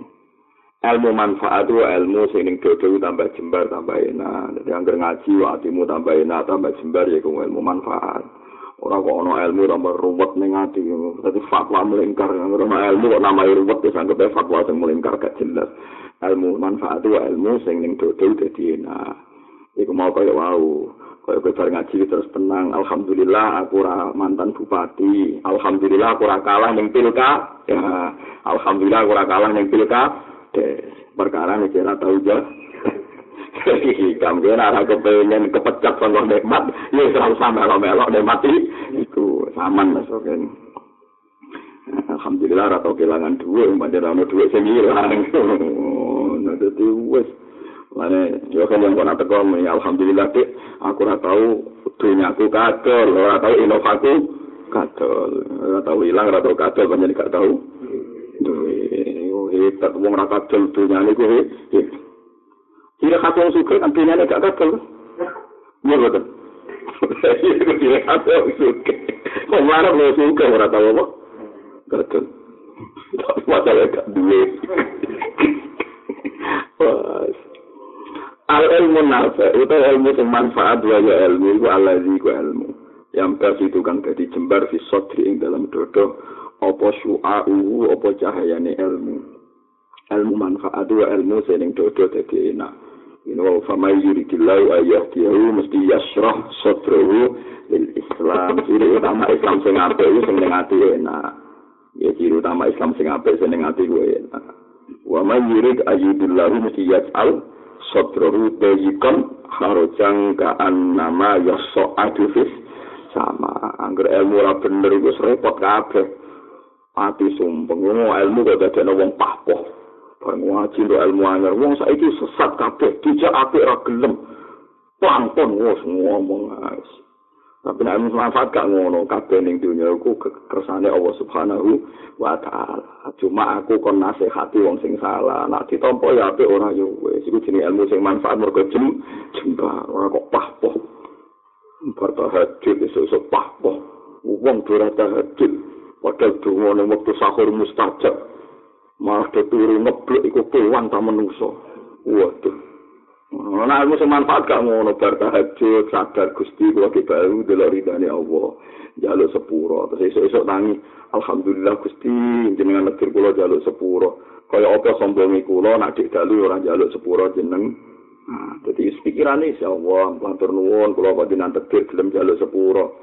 Ilmu manfaat itu ilmu sing dodo tambah jembar tambah enak. Jadi anggar ngaji atimu tambah enak tambah jembar ya ilmu manfaat. ora kok ana ilmu ora ruwet ning ati. Dadi fatwa melingkar ora ilmu kok namae ruwet wis anggap fatwa sing melingkar gak jelas. Ilmu manfaat itu ilmu sing ning dodol dadi enak. Iku mau kaya wau. Kaya kowe ngaji terus tenang. Alhamdulillah aku ora mantan bupati. Alhamdulillah aku ora kalah ning pilka ya alhamdulillah aku ora kalah ning pilka perkara nek ora tau hikam dia nara kepengen kepecat sama nikmat. Ya selalu sama melok melok nikmat itu saman masuk Alhamdulillah rata kehilangan dua, umpamanya rano dua hilang. Nah, jadi wes. Mana, yo kan yang kau nak alhamdulillah dek, aku ora tahu dunia aku kadol, ora tahu inovaku kadol, ora tahu hilang, ora tahu kadol, banyak gak tahu. Hebat, wong ora kadol dunia ini gue, Tidak kata yang suka, kan dunia ini gak gagal. Iya betul. Tidak kata yang suka. Kok marah lo suka, orang tahu apa? Tapi masalah gak duit. ilmu nafa utawa ilmu sing manfaat ya ilmu iku allazi ku ilmu yang pers itu kang dadi jembar fi sotri ing dalam dodo apa syu'a'u apa cahayane ilmu ilmu manfaat wa ilmu sing dodo dadi enak. Ini wa famai yuridillahu ayyahdiyahu mesti yasrah sotrahu lil islam. Ciri utama islam sing apik iku sing ning ati enak. Ya ciri utama islam sing apik sing ning ati enak. Wa man yurid ayyidillahu mesti yas'al sotrahu dayikan harujang ka'an nama yasso adufis sama. Angger ilmu ora bener iku repot kabeh. Ati sumpeng. Ilmu kok dadekno wong pahpoh ngaji ndo ilmu anyar. Wong saiki sesat kabeh. Dijak apik ora gelem. Pangpon wis ngomong guys. Tapi nek manfaat gak ngono. Kabeh ning dunya iku kersane Allah Subhanahu wa taala. Cuma aku kon nasihati wong sing salah. Nek ditampa ya apik ora yo wis. Iku jenenge ilmu sing manfaat mergo jem jembar. Ora kok pahpoh. Bertahajud esuk-esuk pahpoh. Wong ora tahajud. Padahal donga ning wektu sahur mustajab malah turu ngeblek iku kewan ta menungso waduh Nah, ilmu sing manfaat gak ngono bar tahajud, sadar Gusti kula ki baru delok ridane Allah. Jaluk sepuro, terus esuk-esuk tangi, alhamdulillah Gusti jenengan negeri kula jaluk sepuro. Kaya apa sombongi kula nak dik dalu ora jaluk sepuro jeneng Nah, jadi pikiran ini, Allah, matur nuwun, kalau kok dinan tegir, gelem jaluk sepuro.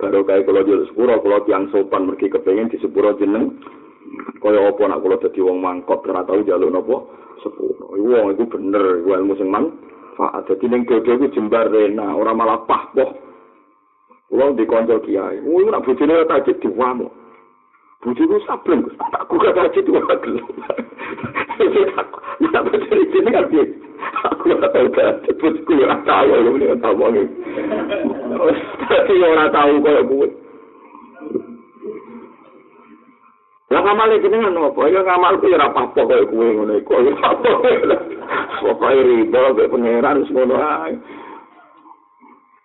Baru kayak kalau jaluk sepuro, kalau tiang sopan, mergi kepengen di sepuro jeneng. Kaya apa nak kalau jadi wong mangkot, karena tahu jaluk nopo sepuro. Wong itu bener, itu ilmu sing manfaat. Jadi neng dodo itu jembar rena, orang malah pahpoh. Kalau di konco kiai, wong nak bujine tajid diwamu. Bujuku sableng, tak gak tajid diwamu. Tak [laughs] bujine jenengan aku ora tau cepet ku ora tau lho nek tau wong iki ora tau koyo kuwi Ya ngamal iki dengan opo? Ya ngamal ku ora apa-apa koyo kuwi ngono iku. Pokoke riba be pangeran ngono ae.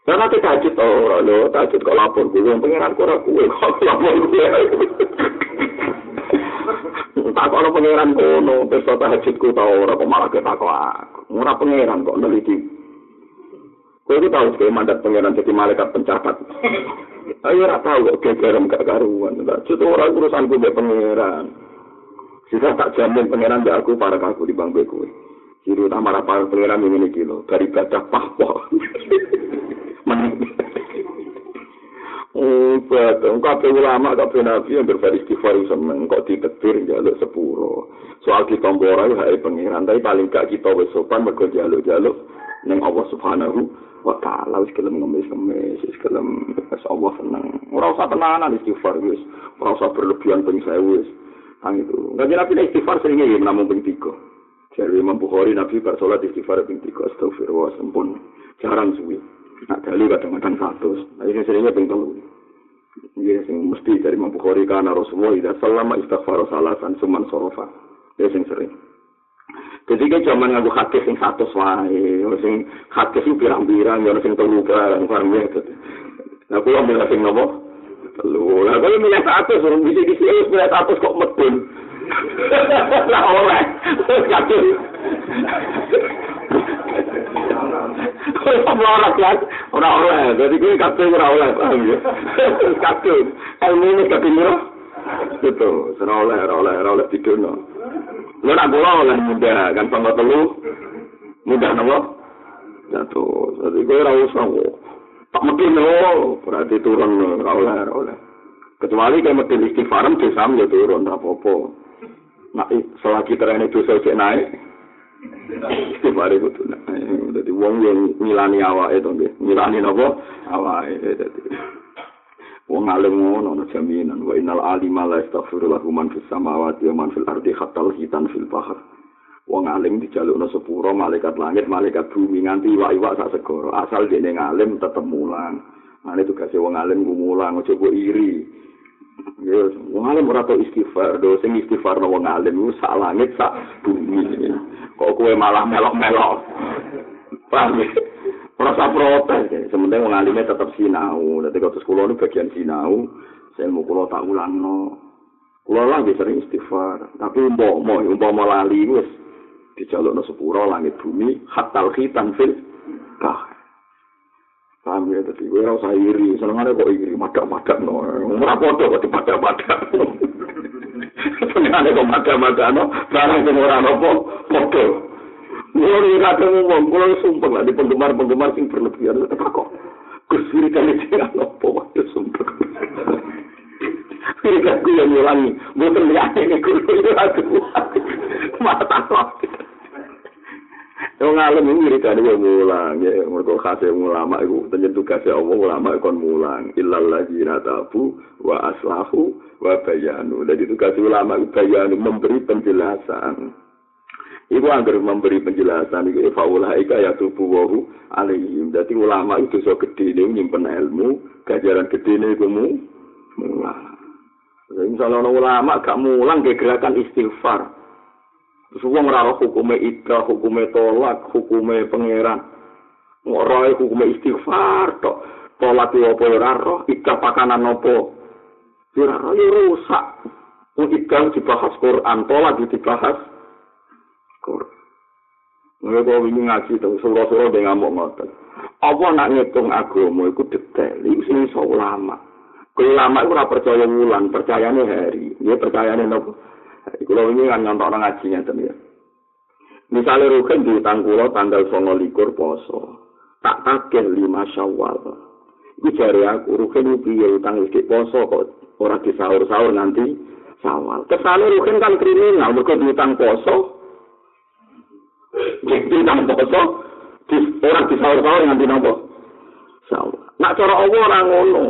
Ya nanti tajud ora lho, tajud kok lapor kuwi pangeran ku ora kuwi kok lapor kuwi. tak ana pangeran kono pesta tahajudku ta ora kok malah ketakok aku ora pangeran kok neliti kowe iki tau sing mandat pangeran jadi malaikat pencatat ayo ora tau kok gegerem gak karuan cuma ora urusan gue pangeran sisa tak jamin pangeran gak aku para aku di bangku kowe Ciri utama para pangeran ini kilo dari baca pahpoh. Obat, kabeh ulama, kabeh nabi yang beristighfar seneng kok ditetir jaluk sepuro. Soal kita mbora itu hari pengiran, tapi paling gak kita wis sopan mergo jaluk-jaluk ning Allah Subhanahu wa taala wis kelem ngemis-ngemis, wis kelem wis Allah seneng. Ora usah tenanan istighfar wis, ora usah berlebihan ping sewu wis. Ang itu. Enggak nabi istighfar seringnya ya namun ping tiga. Jadi Imam Bukhari Nabi bar salat istighfar ping tiga astagfirullah sempun jarang suwi. Nak kali kadang-kadang satu. Nah, ini seringnya ping telu. Iya, sing mesti dari Imam Bukhari karena Rasulullah tidak selama istighfar salasan suman sorofa. Ya sing sering. Ketika zaman ngaku hadis sing satu wae, sing hadis sing pirang-pirang, ya sing telu barang paham ya. Nah, kula milih sing nopo? Telu. Lah kalau milih satu, suruh bisa di sini milih satu kok medun. [laughs] Lah oleh. Kadung. Ora kan, ora oleh. Jadi kuwi kabeh ora oleh, paham ya. Kabeh. Ilmu ini miro. Gitu, ora oleh, ora oleh, ora oleh didono. Lha nak kula oleh muda kan pangkat telu. Muda napa? Jatuh. Jadi kuwi ora usah kok. Tak mungkin no, berarti turun ora oleh, ora oleh. Kecuali kayak mungkin istighfaran dosa ya turun, apa-apa. Nah, selagi terane dosa cek naik, istighfar itu tuh. Jadi wong yang milani awak itu, milani nopo awak itu. Wong alim ngono ana jaminan wa innal alima la yastaghfiru lahu man fis samawati wa man fil ardi hatta hitan fil bahr. Wong alim dijalukno sepuro malaikat langit, malaikat bumi nganti iwak-iwak sak segoro. Asal dene ngalim tetep mulang. Mane tugasé wong alim ku mulang, aja kok iri. Ya, wong alim ora tau istighfar, do sing istighfar wong alim ku sak langit sak bumi. Kok kowe malah melok-melok. Paham usah protes, ya. sementing wong alime tetep sinau. Dadi kok kula nu bagian sinau, saya mau kula tak ulangno. Kula lah sering istighfar, tapi umpama umpama lali wis dijalukno sepuro langit bumi hatal khitan fil bah Paham ya, jadi gue rasa iri, seneng kok iri, madak-madak, no. Ora podo kok dipadak-padak. [laughs] Seneng kok madak-madak, no. Barang sing ora nopo, podo. Gue nih kadang ngomong, gue sumpah lah di penggemar-penggemar sing berlebihan. Tapi kok, gue suri kali dia nopo, waduh sumpah. Suri kali yang ngulangi, terlihat ini, gue itu aduh, mata kok. Wong alim iki wiridane wong mulang, ya mergo khase ulama iku tenjen tugase Allah ulama kon mulang. Illal ladzina tabu wa aslahu wa bayanu. Jadi tugas ulama bayanu memberi penjelasan. Iku anggar memberi penjelasan iku faulah ika ya tubuh wahu alaihim. Jadi ulama itu so gede ini nyimpen ilmu, gajaran gede ini iku mu mulang. Misalnya ulama gak mulang ke gerakan istighfar, Terus wong ora hukume ida, hukume tolak, hukume pangeran. Ora hukume istighfar tok. Tolak yo apa ora roh, ida pakanan apa. Ora rusak. Wong ida dibahas Quran, tolak dibahas Quran. Mereka kok ini ngaji tuh, suruh-suruh dia ngamuk ngotot. Apa nak ngitung agama itu detail, itu sini so ulama. Kalau ulama itu percaya wulan, percayanya hari. Dia percayanya nopo. Kulo ini kan nyontok ngaji ngeten ya. Misalnya Rukin diutang kulo tanggal songo likur poso, tak takil lima syawal. Iku jari aku, Rukin itu piye utang istri poso kok orang di sahur-sahur nanti sawal. Kesannya Rukin kan kriminal, mereka diutang poso, diutang poso, di, orang di sahur-sahur nanti nopo sawal. Nak cara Allah orang ngono.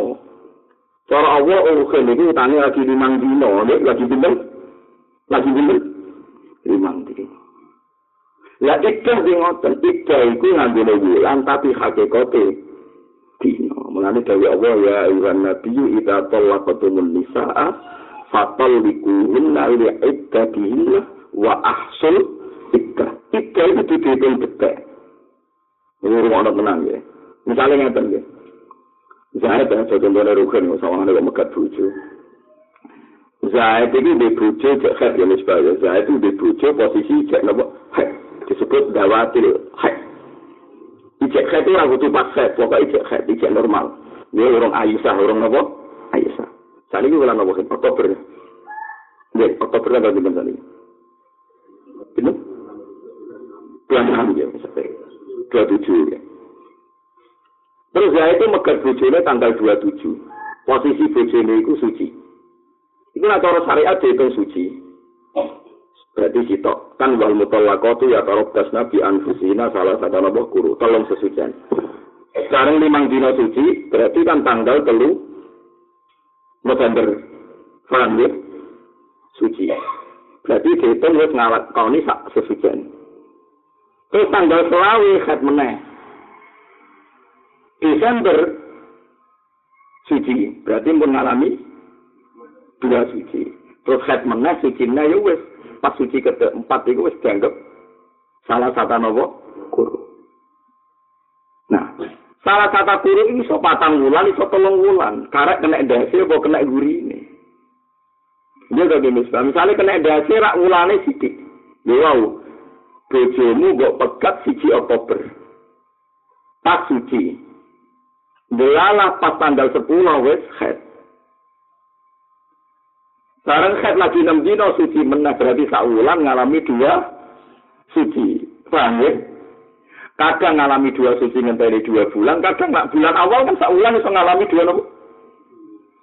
Cara Allah Rukin itu utangnya lagi limang dino, lagi bintang lagi bingung limang dino lah ikdah di ngoten ikdah itu ngambil bulan tapi hakikate dino mulanya dari Allah ya ayuhan nabi idha tolak ketumun nisa'a fatal likuhunna li iddatihinna wa ahsul tiga. Tiga itu dihitung detik ini rumah orang tenang ya. Misalnya ngerti ya. Zahid yang jauh jendela rukun ya sama ada megat buju Zahid ini di buju cek khed ya misbah ya Zahid ini di buju posisi cek nama khed disebut dawatil khed Ijek khed itu orang butuh pas khed pokoknya ijek khed ijek normal. Ini orang ayisah orang nama ayisah saat ini orang nama khed Oktober. Ya Oktober kan berarti bentar ini. Bener? 26 ya maksudnya. 27 ya. Terus ya itu megat bojone tanggal 27. Posisi bojone itu suci. Itu nak cara syariat dihitung suci. Berarti kita kan wal mutallaqatu ya tarab nabi anfusina salah satu nabi guru tolong sesucian. Sekarang limang dino suci berarti kan tanggal telu November paham ya? Suci. Berarti dihitung wis ngalak kau ini sesucian. Terus tanggal selawi khat meneh. Desember suci, berarti pun ngalami dua suci. Terus head meneh suci meneh ya wis pas suci keempat itu wis dianggap salah satu nopo guru. Nah, salah satu guru ini so patang bulan, iso tolong bulan. Karek kena dasi, apa kena guri ini. Dia gak misalnya, misalnya kena dasi, rak wulane sidik. Ya wow, bojomu gak pegat siji Oktober. Pas suci. Belalah pas tanggal 10 wis head. Bareng khat lagi enam dino suci meneh berarti saulan ngalami dua suci. Paham ya? Kadang ngalami dua suci ngenteni dua bulan, kadang nggak bulan awal kan saulan bisa ngalami dua nopo.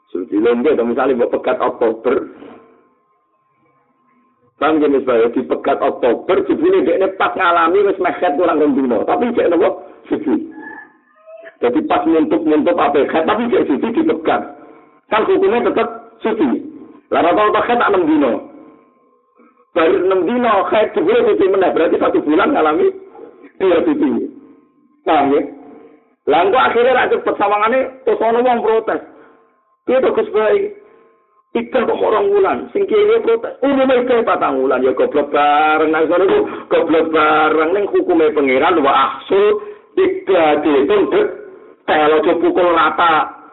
Suci atau misalnya mau pekat Oktober. Bang jenis bayo di pekat Oktober, jebule dia pas ngalami wis mekhet kurang dino, tapi cek nopo suci. Jadi pas muntuk-muntuk apa tapi cek suci dipegat. Kan hukumnya tetap suci. Lah tau tak tak 6 dino. Baru 6 dino khat jebule suci meneh berarti satu bulan ngalami dua suci. Paham ya? Lah kok akhirnya ra cepet sawangane terus ono wong protes. Piye to Ikan kok orang bulan, sing kiri protes. Umumnya itu patang bulan, ya goblok bareng. Nah, soalnya itu goblok bareng. Neng hukumnya pengiran, wa ahsul, tiga dek. Kalau pukul rata,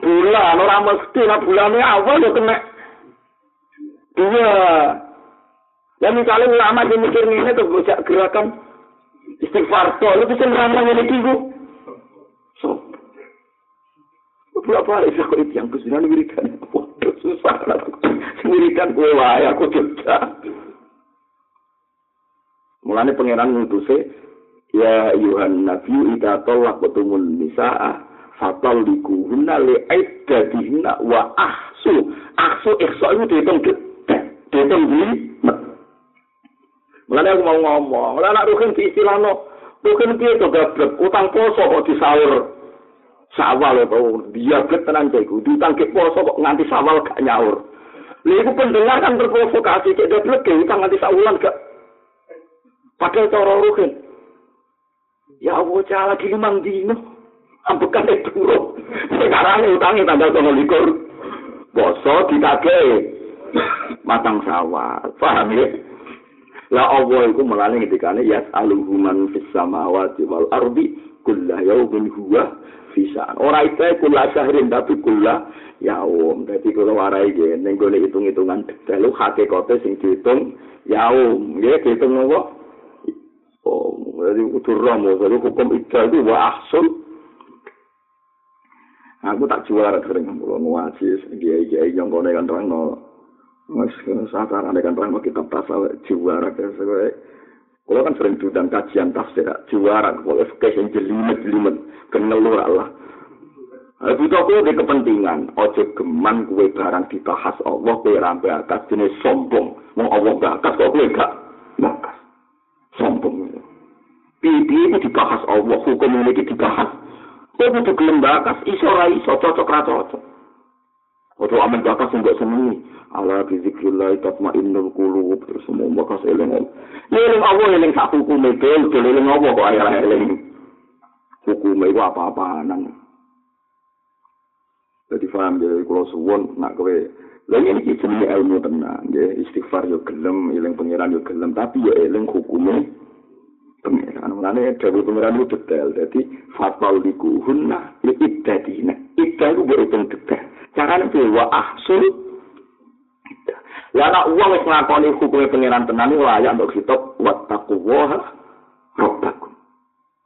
bulan ora mesti lah bulane awal ya kena iya Ya misalnya ulama yang mikir ini tuh bocah gerakan istighfar to, lu bisa ngene iki ku. So. Berapa kali saya kok itu yang kesulitan wiridan. Susah lah. Wiridan gue wae aku juga. Mulane pangeran ngutuse ya Yuhan Nabi ida tolak betumun nisaa fatal dikuhuna li aiddadihna wa ahsu ahsu ihsa itu dihitung dihitung di Mulane aku mau ngomong, ora nak rugen diistilahno. Rugen piye to gablek utang poso kok disaur. Sawal to dia blek tenan iku, diutang ke poso kok nganti sawal gak nyaur. Lha iku pendengar kan terprovokasi cek gablek ke utang nganti saulan gak. Padahal cara rugen. Ya cala lagi limang dino. Ambekan itu turun. Sekarang utangnya tanggal sama likur. Boso ditake. Matang sawah. Paham ya? La Allah iku melane ngendikane yas'aluhu man fis samawati wal ardi kullu yaumin huwa fisa. Ora itu kula syahrin tapi kula yaum. Dadi kula warai ge ning gone hitung-hitungan detail hakikate sing dihitung yaum. Nggih dihitung apa? Oh, jadi utur romo, jadi hukum ida itu wa ahsul. Aku tak juara sering ngomong ngaji, kiai-kiai yang kone kan terang Mas saat ada kan pernah kitab tasawuf juara sebagai kalau kan sering diundang kajian tafsir juara kalau fikih yang jelimet jelimet kenelur Allah. Aku di kepentingan. Ojo geman kue barang dibahas Allah kue rampe atas jenis sombong. Mau Allah bakas kok kue gak bakas sombong. Pipi itu dibahas Allah? Hukum ini dibahas. Kue butuh gelem bakas iso iso cocok ra cocok Ojo amin bakas enggak senengi. Ala bi zikrillah tatmainnul qulub terus semua bakas eling. Ya eling Allah eling sak hukume bel bel Allah kok ayah eling. Hukume iku apa-apaanan. Jadi paham jadi kalau suwon nak kowe lha ini jenenge ilmu tenang ya istighfar yo gelem eling pangeran yo gelem tapi yo eling hukume pangeran. Mulane dewe pangeran itu detail. Jadi fatal dikuhunna li iddadina. Iddah itu berhitung detail. Carane piye wa ahsul Lah nak wong wis nglakoni hukume pangeran tenan iku layak untuk kitab wattaqwa rabbakum.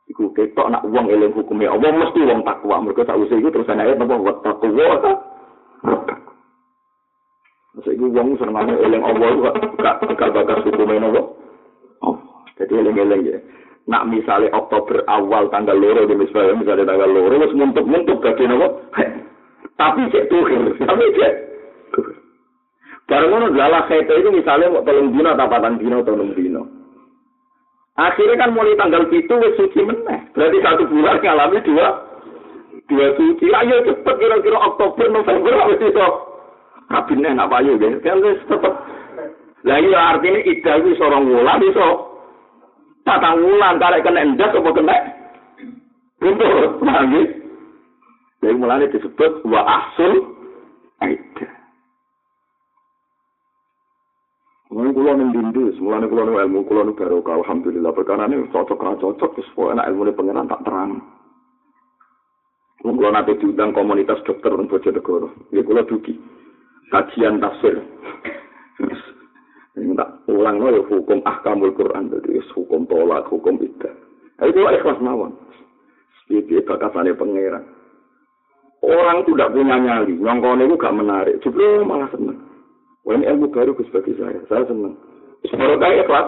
Iku ketok nak wong eling hukume Allah mesti wong takwa. Mergo sak usih iku terus ayat napa wattaqwa rabbakum. Masa iku wong seneng eling Allah kok gak hukume napa. Oh, jadi eling-eling ya. Nak misalnya Oktober awal tanggal loro di misalnya, misalnya tanggal loro, wis muntuk-muntuk bagi nopo. Tapi cek tuhir, tapi cek. Barang ngono galah itu misalnya mau tolong dino atau patang dino tolong dino. Akhirnya kan mulai tanggal itu wis suci meneh. Berarti satu bulan ngalami dua dua suci. Ayo cepet kira-kira Oktober November wis iso. Kabineh nak payu deh. Kan wis tetep. Lah iya artinya ida itu seorang wulan iso. Patang wulan tarik kena endas apa kena. Untuk, paham Jadi mulanya disebut wa ahsul aida. Mulanya kulo ning dindu, mulanya kulo ning ilmu kulo ning barokah alhamdulillah perkara ini cocok ra cocok wis pokoke nek ilmune pangeran tak terang. Kulo nate diundang komunitas dokter ning Bojonegoro. Ya kulo dugi. Kajian tafsir. Ini tak ulang ya hukum ahkamul Quran, jadi hukum tolak, hukum idah. Itu ikhlas mawon. Itu bakasannya pangeran. Orang itu tidak punya nyali, nyongkone itu gak menarik. Justru malah seneng. Wah ini ilmu baru Gus bagi saya, saya seneng. Semoga kayak kelas,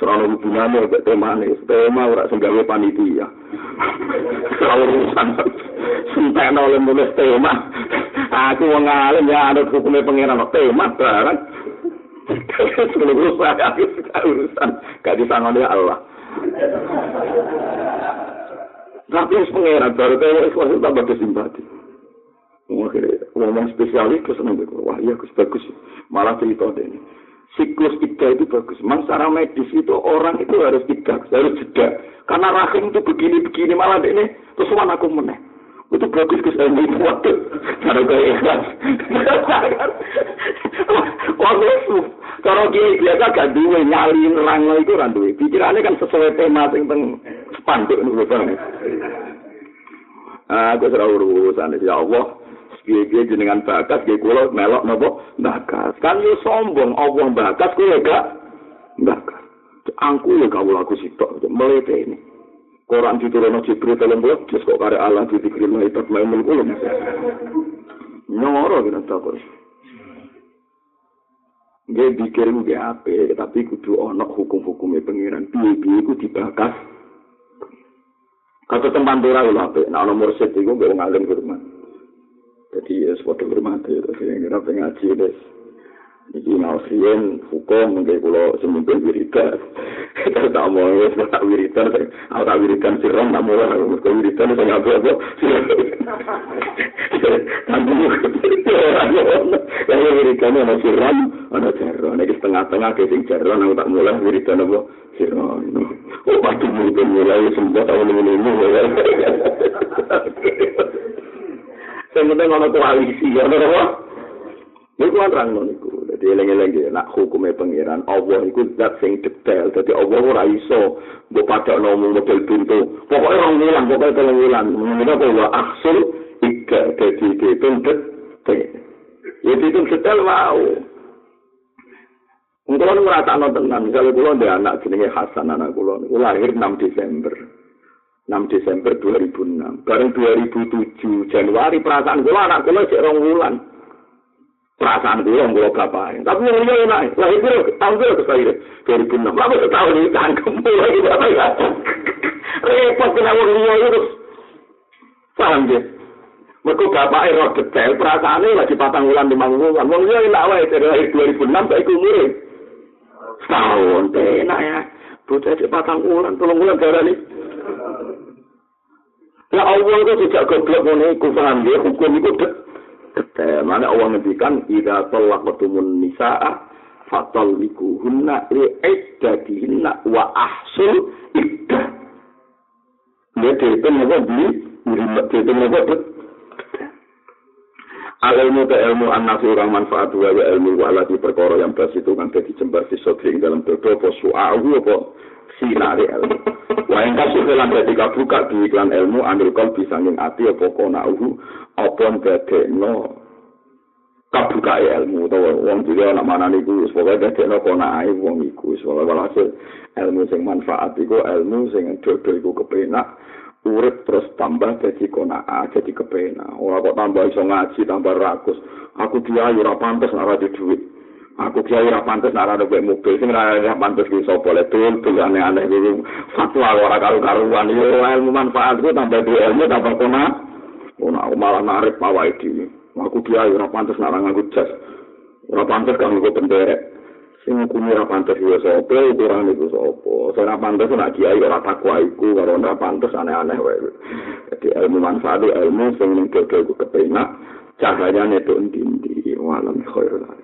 Serana hubungannya kayak tema nih, tema ora senggawe panitia. [laughs] Kalau urusan sentek oleh nulis tema, aku mau ngalim ya ada hukumnya pengiran tema barang. [laughs] Saya urusan, gak disangoni Allah. Tapi harus pengeran, baru kayak ikhlas itu tambah kesimpati. Akhirnya ngomong spesialis ke seneng wah iya Gus bagus. Malah cerita ini. Siklus tiga itu bagus. Memang secara medis itu orang itu harus tiga, harus jeda. Karena rahim itu begini-begini malah ini terus mana aku meneh. Itu bagus Gus ilmu itu waktu. Cara kayak ikhlas. Waktu Kalau dia biasa gak duwe nyali nerang itu duwe. Pikirannya kan sesuai tema sing teng spanduk nih bang. Aku serah urusan ya Allah. piye-piye jenengan bakas nggih kula melok napa bakas. Kan yo sombong Allah bakas kowe gak bakas. Angku ya kawula aku sitok melete ini. Quran diturunno Jibril telung bulan, terus kok kare Allah didikrim itu maimun kula. Nyoro kena takut. Nggih pikir nggih ape, tapi kudu ana hukum-hukume pengiran. Piye-piye iku dibakas. Kata tempat dora lho ape, nek ana mursyid iku mbek wong alim hormat. Jadi ya sepodo hormat ya, terus yang kira pengaji des. Iki mau sien hukum mungkin kalau semimpin wiridan. [laughs] Tak mau ya tak wiridan, aku tak wiridan sirong tak mau [laughs] [laughs] lah. Kalau wiridan itu nggak apa Tapi kalau wiridan ada sirong, ada cerron. Ini setengah-tengah ke sing cerron, aku tak mulai wiridan apa sirong. Oh pasti mungkin mulai sempat tahun ini ini. Yang penting ada koalisi, ada apa? Niku kan terang niku. Dadi eling-eling iki nak hukume pangeran Allah iku zat sing detail. Dadi Allah ora iso mbok padakno model pintu. Pokoke ora ngilang, pokoke tolong ngilang. Menika kok wa aksul ika dadi dihitung detail. Ya dihitung detail mau. Untuk orang merasa tenan, misalnya kulo ada anak jenenge Hasan anak kulo, kulo lahir 6 Desember. 6 Desember 2006. Bareng 2007 Januari perasaan kulo anak kulo cek rong wulan. Perasaan gue yang gue bapak tapi yang dia enak. Lah itu tahun gue ke saya 2006 lalu setahun ini? Tangkem mulai bapak ya? Repot kena orang dia itu paham dia? Mereka bapak roh detail. Perasaannya lagi patang bulan di manggungan wong dia enak wae dari lahir 2006 sampai umur setahun enak ya. Bocah di patang bulan tolong bulan darah nih Ya Allah itu sejak goblok ngono iku paham ya hukum itu. Mana Allah ngendikan idza talaqtumun nisaa fatalliquhunna li iddatihinna wa ahsul iddah. Dia dihitung apa? Beli, dihitung apa? Alilmu ke ilmu anak orang manfaat wa ilmu wa alati perkara yang bas itu kan jadi jembar di sodring dalam dodo apa su'ahu apa sinari ilmu. Yang kasih dalam jadi kabuka di iklan ilmu ambil kol bisangin ati apa kona'uhu apa ndadekno kabuka ilmu to wong juga anak mana niku wis pokoke ndadekno kona'e wong iku pokoke. Walhasil ilmu sing manfaat iku ilmu sing dodo iku kepenak urip terus tambah jadi konaa jadi kepenak. Ora kok tambah iso ngaji tambah rakus. Aku kiai ora pantes ora duit aku kiai ora pantes ora ada mobil. Sing ora pantes ki sapa? Le tul tul aneh-aneh iki fatwa ora karo-karuan yo ilmu manfaat ku tambah duwe ilmu tambah kona ora malah narik pawai dhewe. Aku kiai ora pantes ora nganggo jas. Ora pantes kanggo penderek sing ngukumi ora pantes ya sapa? Ukuran iku sapa. Sing ora pantes nek kiai ora takwa iku karo ora pantes aneh-aneh wae. Dadi ilmu manfaat ilmu sing dodo iku kepenak cahayane tok ndi-ndi. Walam khairul